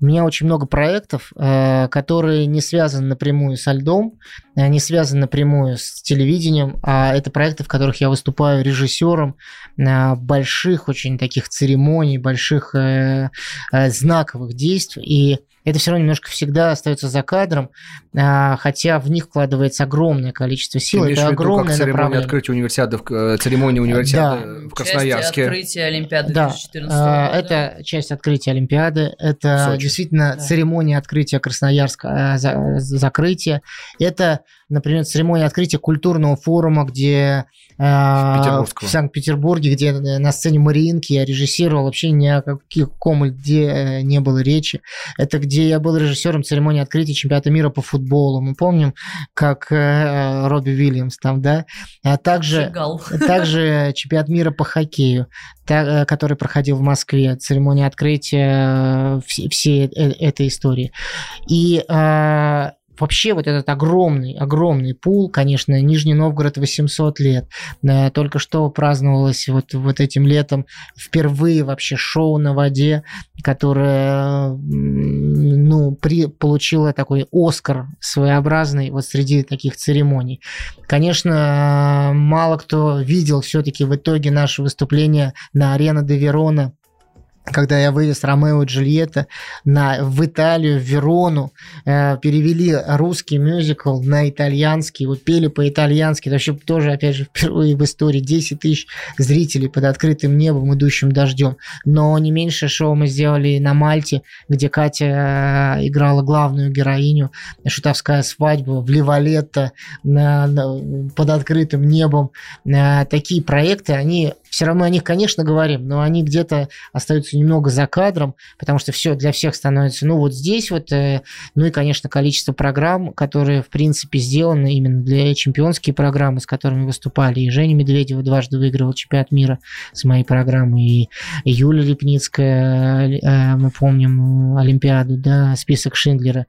у меня очень много проектов, э, которые не связаны напрямую со льдом, э, не связаны напрямую с телевидением, а это проекты, в которых я выступаю режиссером больших очень таких церемоний, больших знаковых действий. И это все равно немножко всегда остается за кадром, а, хотя в них вкладывается огромное количество сил. Ты это огромное как церемония открытия универсиады, э, церемония универсиады да. в Красноярске. Часть открытия Олимпиады да. 2014 а, года. Это часть открытия Олимпиады, это действительно да. церемония открытия Красноярска, э, закрытия. Это, например, церемония открытия культурного форума, где э, в Санкт-Петербурге, где на сцене Мариинки я режиссировал, вообще ни о каком льде не было речи. Это где я был режиссером церемонии открытия чемпионата мира по футболу. Мы помним, как э, Робби Уильямс там, да? А также, также чемпионат мира по хоккею, та, э, который проходил в Москве, церемония открытия э, всей, всей э, этой истории. И э, вообще вот этот огромный, огромный пул, конечно, Нижний Новгород 800 лет. Только что праздновалось вот, вот этим летом впервые вообще шоу на воде, которое ну, при, получило такой Оскар своеобразный вот среди таких церемоний. Конечно, мало кто видел все-таки в итоге наше выступление на арена де Верона когда я вывез Ромео и Джульетта на, в Италию, в Верону, э, перевели русский мюзикл на итальянский, вот пели по-итальянски, это вообще тоже, опять же, впервые в истории 10 тысяч зрителей под открытым небом, идущим дождем. Но не меньше шоу мы сделали на Мальте, где Катя э, играла главную героиню, шутовская свадьба в Ливалетто на, под открытым небом. Э, такие проекты, они все равно о них, конечно, говорим, но они где-то остаются немного за кадром, потому что все для всех становится, ну, вот здесь вот, э, ну и, конечно, количество программ, которые, в принципе, сделаны именно для чемпионские программы, с которыми выступали. И Женя Медведева дважды выигрывал чемпионат мира с моей программой, и Юля Липницкая, э, мы помним, Олимпиаду, да, список Шиндлера,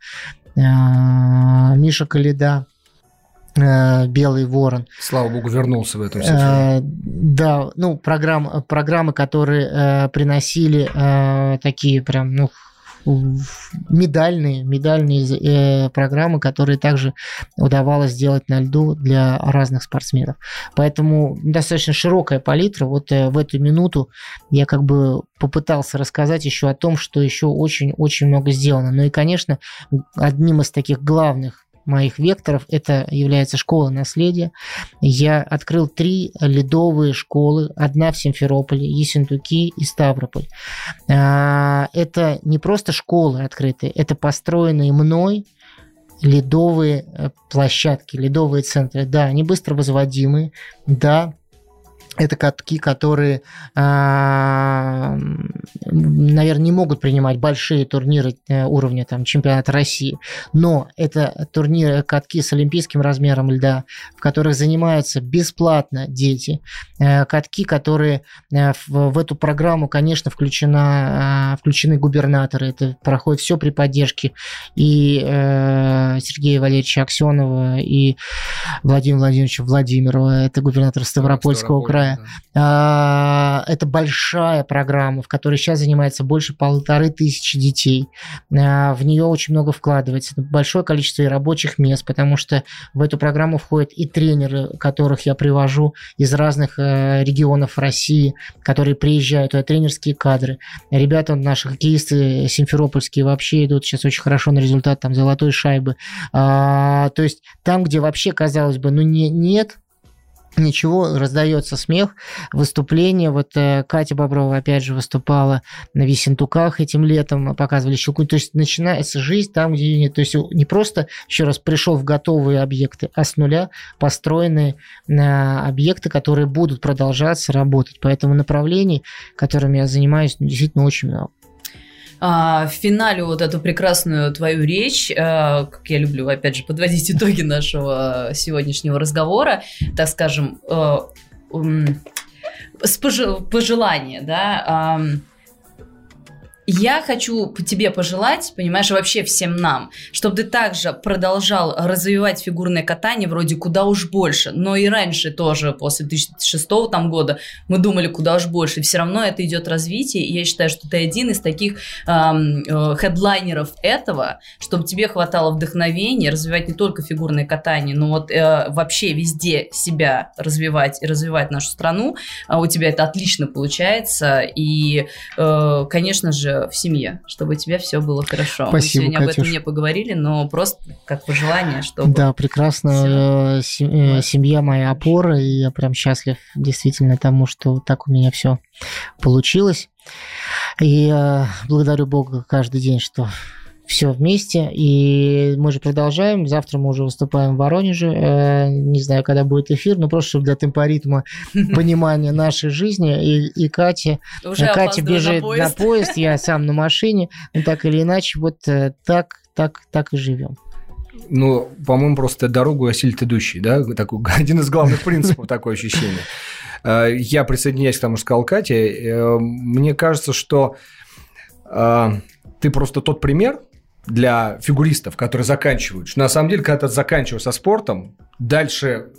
э, Миша Калида, Э, Белый ворон. Слава богу, вернулся в этом сезоне. Э, да, ну, программ, программы, которые э, приносили такие прям, ну, медальные, медальные э, программы, которые также удавалось сделать на льду для разных спортсменов. Поэтому достаточно широкая палитра. Вот э, в эту минуту я как бы попытался рассказать еще о том, что еще очень-очень много сделано. Ну и, конечно, одним из таких главных моих векторов это является школа наследия. Я открыл три ледовые школы, одна в Симферополе, Ессентуки и Ставрополь. А, это не просто школы открытые, это построенные мной ледовые э, площадки, ледовые центры. Да, они быстро возводимые, да, это катки, которые, а, наверное, не могут принимать большие турниры э, уровня там, чемпионата России, но это турниры, катки с олимпийским размером льда, в которых занимаются бесплатно дети, э, катки, которые э, в эту программу, конечно, включена, включены губернаторы, это проходит все при поддержке и Сергея Валерьевича Аксенова, и Владимира Владимировича Владимирова, это губернатор Ставропольского края, края. Да. Это большая программа, в которой сейчас занимается больше полторы тысячи детей. А, в нее очень много вкладывается. Большое количество и рабочих мест, потому что в эту программу входят и тренеры, которых я привожу из разных э, регионов России, которые приезжают, это тренерские кадры. Ребята наши хоккеисты симферопольские вообще идут сейчас очень хорошо на результат там золотой шайбы. А, то есть там, где вообще, казалось бы, ну не, нет ничего, раздается смех, выступление, вот э, Катя Боброва опять же выступала на Висентуках этим летом, показывали щеку, то есть начинается жизнь там, где нет, то есть не просто, еще раз, пришел в готовые объекты, а с нуля построенные э, объекты, которые будут продолжаться работать, поэтому направлений, которыми я занимаюсь, действительно очень много а, в финале вот эту прекрасную твою речь, а, как я люблю, опять же, подводить итоги нашего сегодняшнего разговора, так скажем, а, с пожелания, да, я хочу тебе пожелать, понимаешь, вообще всем нам, чтобы ты также продолжал развивать фигурное катание вроде куда уж больше, но и раньше тоже, после 2006 там, года, мы думали куда уж больше, все равно это идет развитие, и я считаю, что ты один из таких эм, э, хедлайнеров этого, чтобы тебе хватало вдохновения развивать не только фигурное катание, но вот э, вообще везде себя развивать и развивать нашу страну, а у тебя это отлично получается, и, э, конечно же, в семье, чтобы у тебя все было хорошо. Спасибо, Мы сегодня Катюш. об этом не поговорили, но просто как пожелание, чтобы... Да, прекрасно. Всё. Э, семья моя опора, и я прям счастлив действительно тому, что так у меня все получилось. И э, благодарю Бога каждый день, что все вместе. И мы же продолжаем. Завтра мы уже выступаем в Воронеже. Э, не знаю, когда будет эфир, но просто чтобы для темпоритма понимания нашей жизни. И, и Катя, уже Катя бежит на поезд. на поезд, я сам на машине. Ну, так или иначе, вот э, так, так, так и живем. Ну, по-моему, просто дорогу осилит идущий, да? Такой, один из главных принципов такое ощущение. Э, я присоединяюсь к тому, что сказал Катя. Мне кажется, что ты просто тот пример, для фигуристов, которые заканчивают. Что на самом деле, когда ты заканчиваешь со спортом, дальше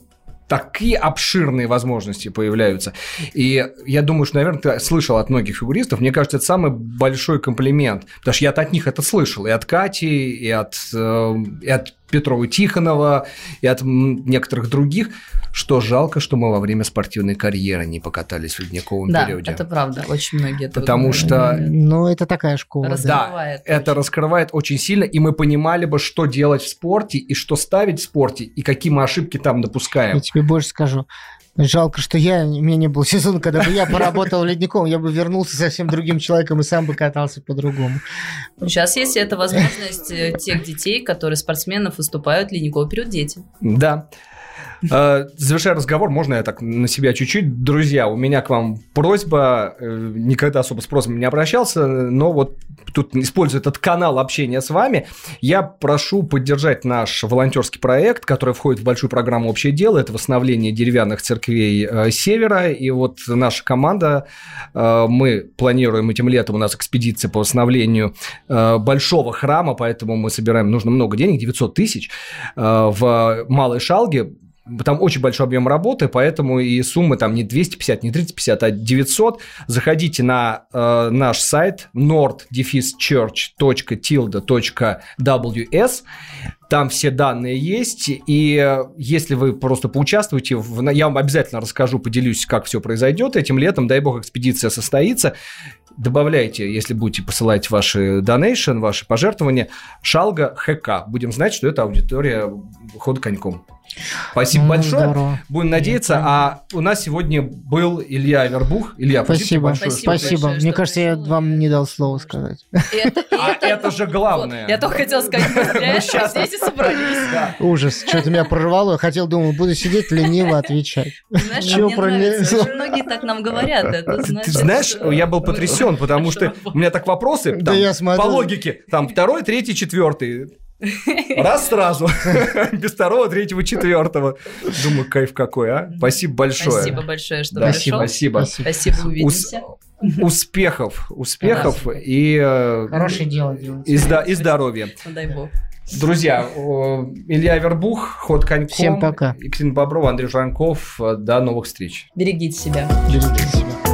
такие обширные возможности появляются. И я думаю, что, наверное, ты слышал от многих фигуристов. Мне кажется, это самый большой комплимент. Потому что я от них это слышал. И от Кати, и от, э, и от Петрова Тихонова, и от некоторых других, что жалко, что мы во время спортивной карьеры не покатались в ледниковом да, периоде. это правда. Очень многие это Потому что... Ну, это такая школа. Раскрывает да, это раскрывает очень сильно, и мы понимали бы, что делать в спорте, и что ставить в спорте, и какие мы ошибки там допускаем. Я тебе больше скажу. Жалко, что я, у меня не было сезона, когда бы я поработал ледником, я бы вернулся совсем другим человеком и сам бы катался по-другому. Сейчас есть эта возможность э, тех детей, которые спортсменов выступают ледниковый период дети. Да. Э, завершая разговор, можно я так на себя чуть-чуть? Друзья, у меня к вам просьба, э, никогда особо с просьбой не обращался, но вот тут использую этот канал общения с вами. Я прошу поддержать наш волонтерский проект, который входит в большую программу «Общее дело». Это восстановление деревянных церквей э, Севера. И вот наша команда, мы планируем этим летом, у нас экспедиция по восстановлению большого храма, поэтому мы собираем, нужно много денег, 900 тысяч, в Малой Шалге там очень большой объем работы, поэтому и суммы там не 250, не 350, а 900. Заходите на э, наш сайт nord-church.tilda.ws. Там все данные есть, и если вы просто поучаствуете, в, я вам обязательно расскажу, поделюсь, как все произойдет этим летом, дай бог, экспедиция состоится. Добавляйте, если будете посылать ваши донейшн, ваши пожертвования, Шалга ХК. Будем знать, что это аудитория хода коньком. Спасибо ну, большое. Здорово. Будем надеяться. А у нас сегодня был Илья Вербух. Илья, спасибо. Большое, спасибо. спасибо. Мне кажется, я вам не дал слова сказать. Это, а это, это же главное. Я только хотела сказать, мы сейчас здесь и собрались. Да. Ужас. Что-то меня прорвало. Я хотел, думал, буду сидеть лениво отвечать. Знаешь, Чего мне про нравится. Очень многие так нам говорят. Это, значит, Ты знаешь, я был потрясен, потому что у меня так вопросы там, да я смотрю. по логике. Там второй, третий, четвертый. Раз сразу. Без второго, третьего, четвертого. Думаю, кайф какой, а? Спасибо большое. Спасибо большое, что да, пришел. Спасибо. Спасибо, увидимся. Успехов, успехов и... Э, Хорошее дело делать. И, и здоровья. Ну, дай бог. Друзья, Илья Вербух, Ход Коньком. Всем пока. Екатерина Боброва, Андрей Жранков. До новых встреч. Берегите себя. Берегите себя.